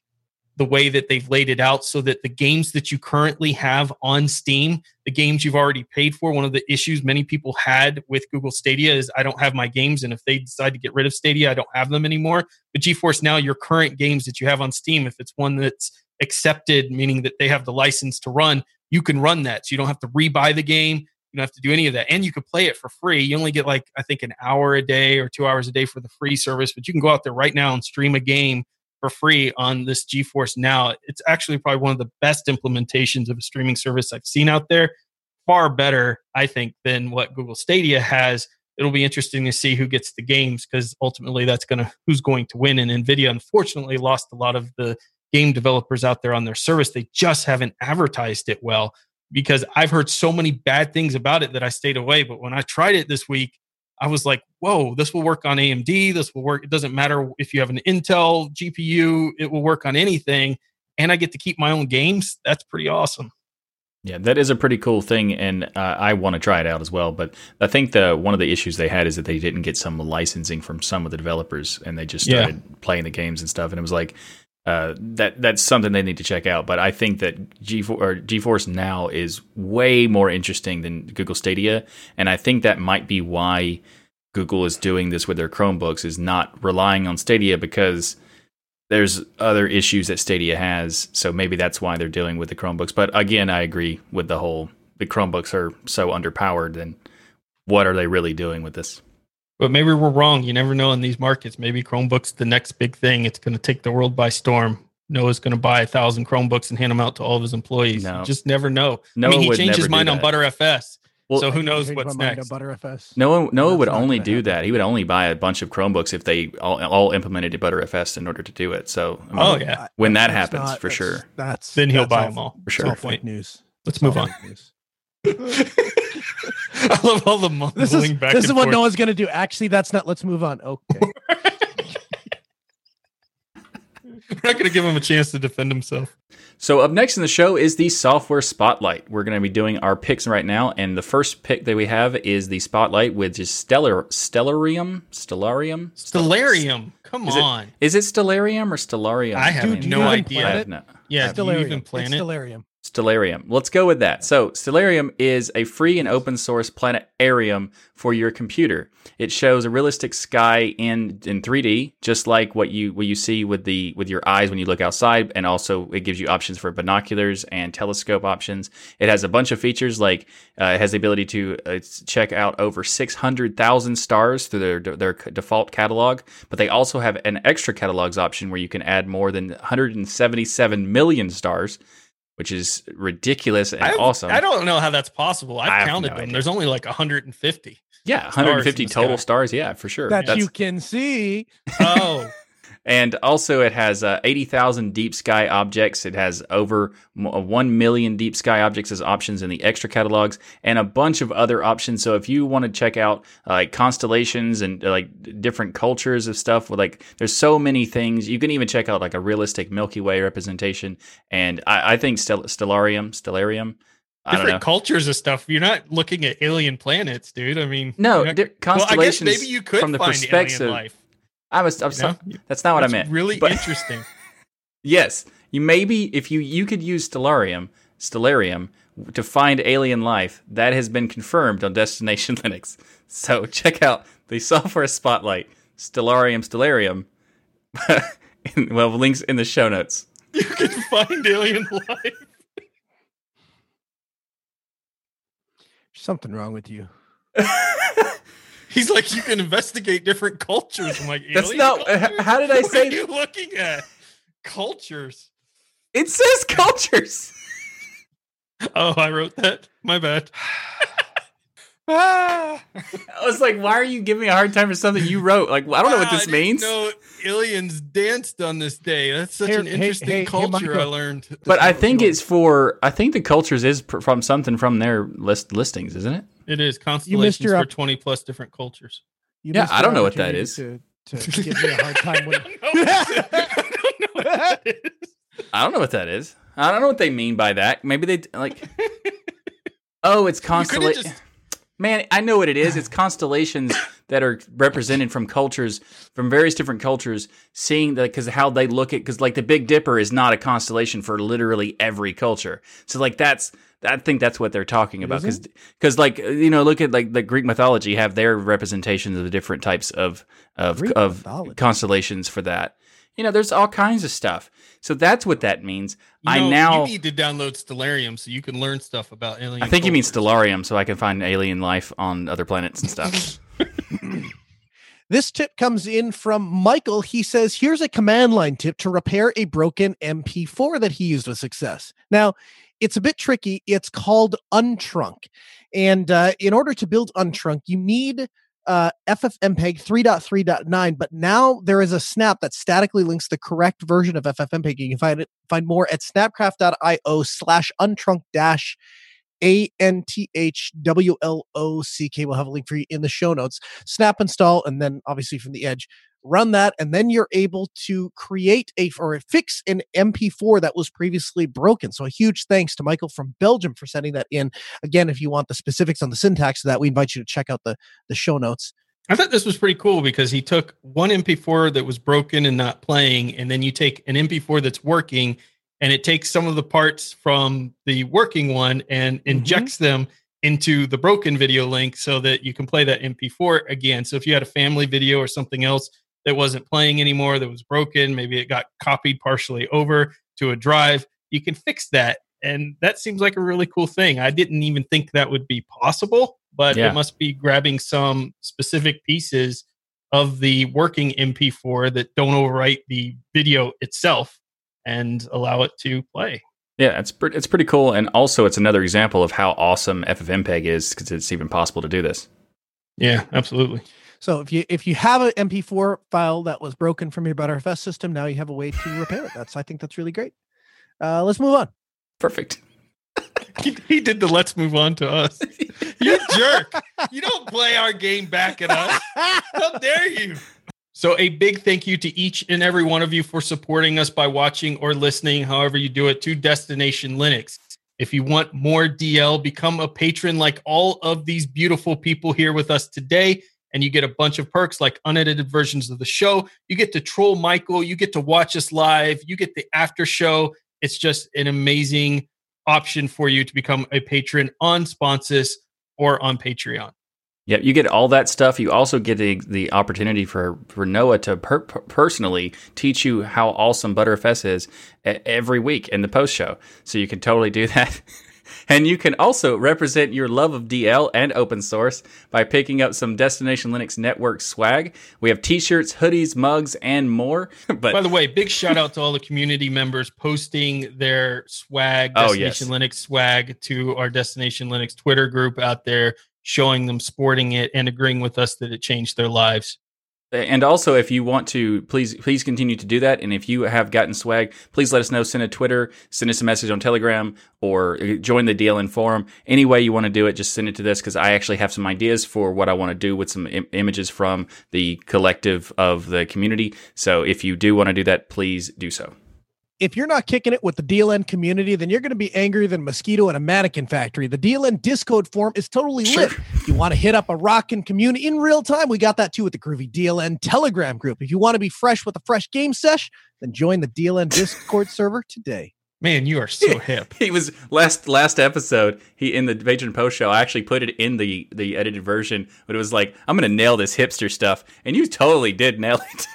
the way that they've laid it out so that the games that you currently have on Steam, the games you've already paid for, one of the issues many people had with Google Stadia is I don't have my games. And if they decide to get rid of Stadia, I don't have them anymore. But GeForce Now, your current games that you have on Steam, if it's one that's accepted, meaning that they have the license to run, you can run that. So you don't have to rebuy the game. You don't have to do any of that. And you can play it for free. You only get like, I think, an hour a day or two hours a day for the free service, but you can go out there right now and stream a game for free on this GeForce Now. It's actually probably one of the best implementations of a streaming service I've seen out there. Far better, I think, than what Google Stadia has. It'll be interesting to see who gets the games because ultimately that's going to who's going to win. And Nvidia unfortunately lost a lot of the game developers out there on their service. They just haven't advertised it well because I've heard so many bad things about it that I stayed away. But when I tried it this week, I was like, whoa, this will work on AMD. This will work. It doesn't matter if you have an Intel GPU, it will work on anything. And I get to keep my own games. That's pretty awesome. Yeah, that is a pretty cool thing, and uh, I want to try it out as well. But I think the one of the issues they had is that they didn't get some licensing from some of the developers, and they just started yeah. playing the games and stuff. And it was like uh, that that's something they need to check out. But I think that G or GeForce Now is way more interesting than Google Stadia, and I think that might be why Google is doing this with their Chromebooks is not relying on Stadia because there's other issues that Stadia has. So maybe that's why they're dealing with the Chromebooks. But again, I agree with the whole the Chromebooks are so underpowered. Then what are they really doing with this? But maybe we're wrong. You never know in these markets. Maybe Chromebooks the next big thing. It's going to take the world by storm. Noah's going to buy a thousand Chromebooks and hand them out to all of his employees. No. You just never know. Noah I mean, he changed his mind on Btrfs. Well, so who knows what's next? Btrfs. Noah, Noah would only do happen. that. He would only buy a bunch of Chromebooks if they all, all implemented Btrfs in order to do it. So, I mean, oh yeah, when that happens, not, for that's, sure, that's then he'll that's buy them all for sure. Fake news. Let's move on. I love all the mumbling this is, back. This is what forth. Noah's going to do. Actually, that's not. Let's move on. Okay. We're not going to give him a chance to defend himself. So up next in the show is the software spotlight. We're going to be doing our picks right now, and the first pick that we have is the spotlight, which is Stellar Stellarium, Stellarium, Stellarium. Come is on, it, is it Stellarium or Stellarium? I have Dude, no idea. I have no, yeah, Stellarium. do you even plan it's it? Stellarium. Stellarium. Let's go with that. So, Stellarium is a free and open source planetarium for your computer. It shows a realistic sky in in 3D, just like what you what you see with the with your eyes when you look outside, and also it gives you options for binoculars and telescope options. It has a bunch of features like uh, it has the ability to uh, check out over 600,000 stars through their their default catalog, but they also have an extra catalogs option where you can add more than 177 million stars which is ridiculous and I, awesome. I don't know how that's possible. I've I counted no them. idea. There's only like 150. yeah, 150 in the total sky. stars. Yeah, for sure. That That's- you can see. Oh, and also, it has uh, 80,000 deep sky objects. It has over uh, 1 million deep sky objects as options in the extra catalogs and a bunch of other options. So, if you want to check out uh, like constellations and uh, like different cultures of stuff, with like there's so many things. You can even check out like a realistic Milky Way representation. And I, I think Stel- Stellarium, Stellarium, I don't know. different cultures of stuff. You're not looking at alien planets, dude. I mean, No, not- di- well, I guess constellations maybe you could from the perspective. Alien life. I was, I'm you so- that's not what That's I meant. Really But- interesting. Yes, you maybe if you you could use Stellarium, Stellarium to find alien life. That has been confirmed on Destination Linux. So check out the software spotlight, Stellarium, Stellarium. In- well, links in the show notes. you can find alien life. Something wrong with you. He's like, you can investigate different cultures. I'm like, That's not- cultures? how did I What say Are you looking at cultures? It says cultures. Oh, I wrote that. My bad. Ah. I was like, why are you giving me a hard time for something you wrote? Like, I don't know what this I means. No, aliens danced on this day. That's such Here- an interesting hey- hey, culture I learned. But I think it's for. I think the cultures is pr- from something from their list listings, isn't it? It is constellations your for up- 20 plus different cultures. You Yeah, I don't know what that opportunity is. To, to give me a hard time. When, I don't know what that is. I don't know what that is. I don't know what they mean by that. Maybe they like. Oh, it's You constellation. Man, I know what it is. It's constellations that are represented from cultures, from various different cultures, seeing that because how they look at because like the Big Dipper is not a constellation for literally every culture. So like that's I think that's what they're talking about because because like you know look at like the Greek mythology have their representations of the different types of of Greek of mythology. constellations for that. You know, there's all kinds of stuff. So that's what that means. You I know, now you need to download Stellarium so you can learn stuff about alien. I think you mean. Stellarium, so I can find alien life on other planets and stuff. This tip comes in from Michael. He says, Here's a command line tip to repair a broken MP4 that he used with success. Now, it's a bit tricky. It's called Untrunc. And uh, in order to build Untrunc, you need uh, FFmpeg 3.3.9, but now there is a snap that statically links the correct version of FFmpeg. You can find it find more at snapcraft.io slash untrunc dash a N T H W L O C K. We'll have a link for you in the show notes. Snap install, and then obviously from the edge, run that, and then you're able to create a or fix an MP4 that was previously broken. So a huge thanks to Michael from Belgium for sending that in. Again, if you want the specifics on the syntax of that, we invite you to check out the the show notes. I thought this was pretty cool because he took one MP4 that was broken and not playing, and then you take an MP4 that's working, and it takes some of the parts from the working one and mm-hmm. injects them into the broken video link so that you can play that MP4 again. So if you had a family video or something else that wasn't playing anymore, that was broken, maybe it got copied partially over to a drive, you can fix that. And that seems like a really cool thing. I didn't even think that would be possible, but Yeah. it must be grabbing some specific pieces of the working MP4 that don't overwrite the video itself and allow it to play. yeah, it's pre- it's pretty cool, and also it's another example of how awesome FFmpeg is because it's even possible to do this. Yeah, absolutely. So if you if you have an MP4 file that was broken from your Btrfs system, now you have a way to repair it. That's I think that's really great. Uh, let's move on. Perfect. He, he did the let's move on to us. You jerk. You don't play our game back at us. How dare you? So, a big thank you to each and every one of you for supporting us by watching or listening, however you do it, to Destination Linux. If you want more DL, become a patron like all of these beautiful people here with us today. And you get a bunch of perks like unedited versions of the show. You get to troll Michael. You get to watch us live. You get the after show. It's just an amazing option for you to become a patron on Sponsus or on Patreon. Yeah, you get all that stuff. You also get the, the opportunity for, for Noah to per- per- personally teach you how awesome Btrfs is every week in the post show. So you can totally do that. And you can also represent your love of DL and open source by picking up some Destination Linux Network swag. We have t shirts, hoodies, mugs, and more. but By the way, big shout out to all the community members posting their swag, Oh, Destination Linux swag, to our Destination Linux Twitter group out there, showing them sporting it and agreeing with us that it changed their lives. And also, if you want to, please please continue to do that. And if you have gotten swag, please let us know. Send a Twitter, send us a message on Telegram, or uh, join the DLN forum. Any way you want to do it, just send it to this because I actually have some ideas for what I want to do with some Im- images from the collective of the community. So if you do want to do that, please do so. If you're not kicking it with the DLN community, then you're going to be angrier than mosquito in a mannequin factory. The DLN Discord forum is totally Sure. lit. If you want to hit up a rockin' community in real time, we got that too with the Groovy DLN Telegram group. If you want to be fresh with a fresh game sesh, then join the DLN Discord server today. Man, you are so hip. He was last last episode. He in the patron post show. I actually put it in the the edited version, but it was like I'm gonna nail this hipster stuff, and you totally did nail it.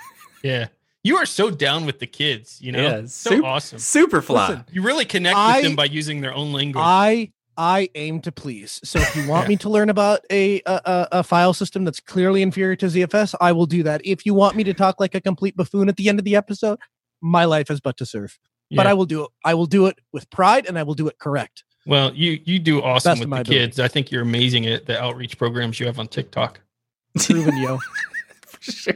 Yeah. You are so down with the kids, you know? Yeah, so sup- awesome. Super fly. Listen, You really connect I- with them by using their own language. I I aim to please. So if you want me to learn about a, a a- file system that's clearly inferior to ZFS, I will do that. If you want me to talk like a complete buffoon at the end of the episode, my life is but to serve. But I will do it. I will do it with pride, and I will do it correct. Well, you you do awesome Best with the ability. kids. I think you're amazing at the outreach programs you have on TikTok. Proven yo. Sure.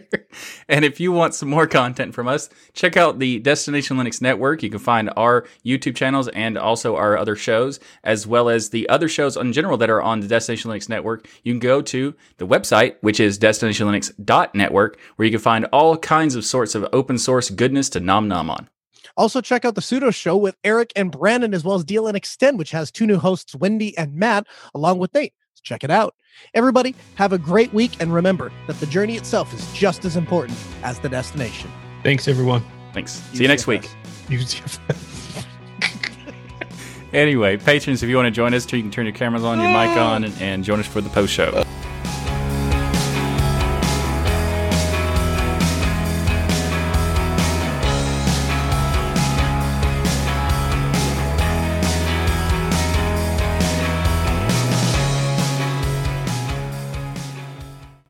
And if you want some more content from us, check out the Destination Linux Network. You can find our YouTube channels and also our other shows, as well as the other shows in general that are on the Destination Linux Network. You can go to the website, which is destinationlinux.network, where you can find all kinds of sorts of open source goodness to nom nom on. Also, check out the Sudo Show with Eric and Brandon, as well as DLN Xtend, which has two new hosts, Wendy and Matt, along with Nate. So check it out. Everybody, have a great week, and remember that the journey itself is just as important as the destination. Thanks, everyone. Thanks. See you next week. Anyway, patrons, if you want to join us, you can turn your cameras on, your mic on, and, and join us for the post show.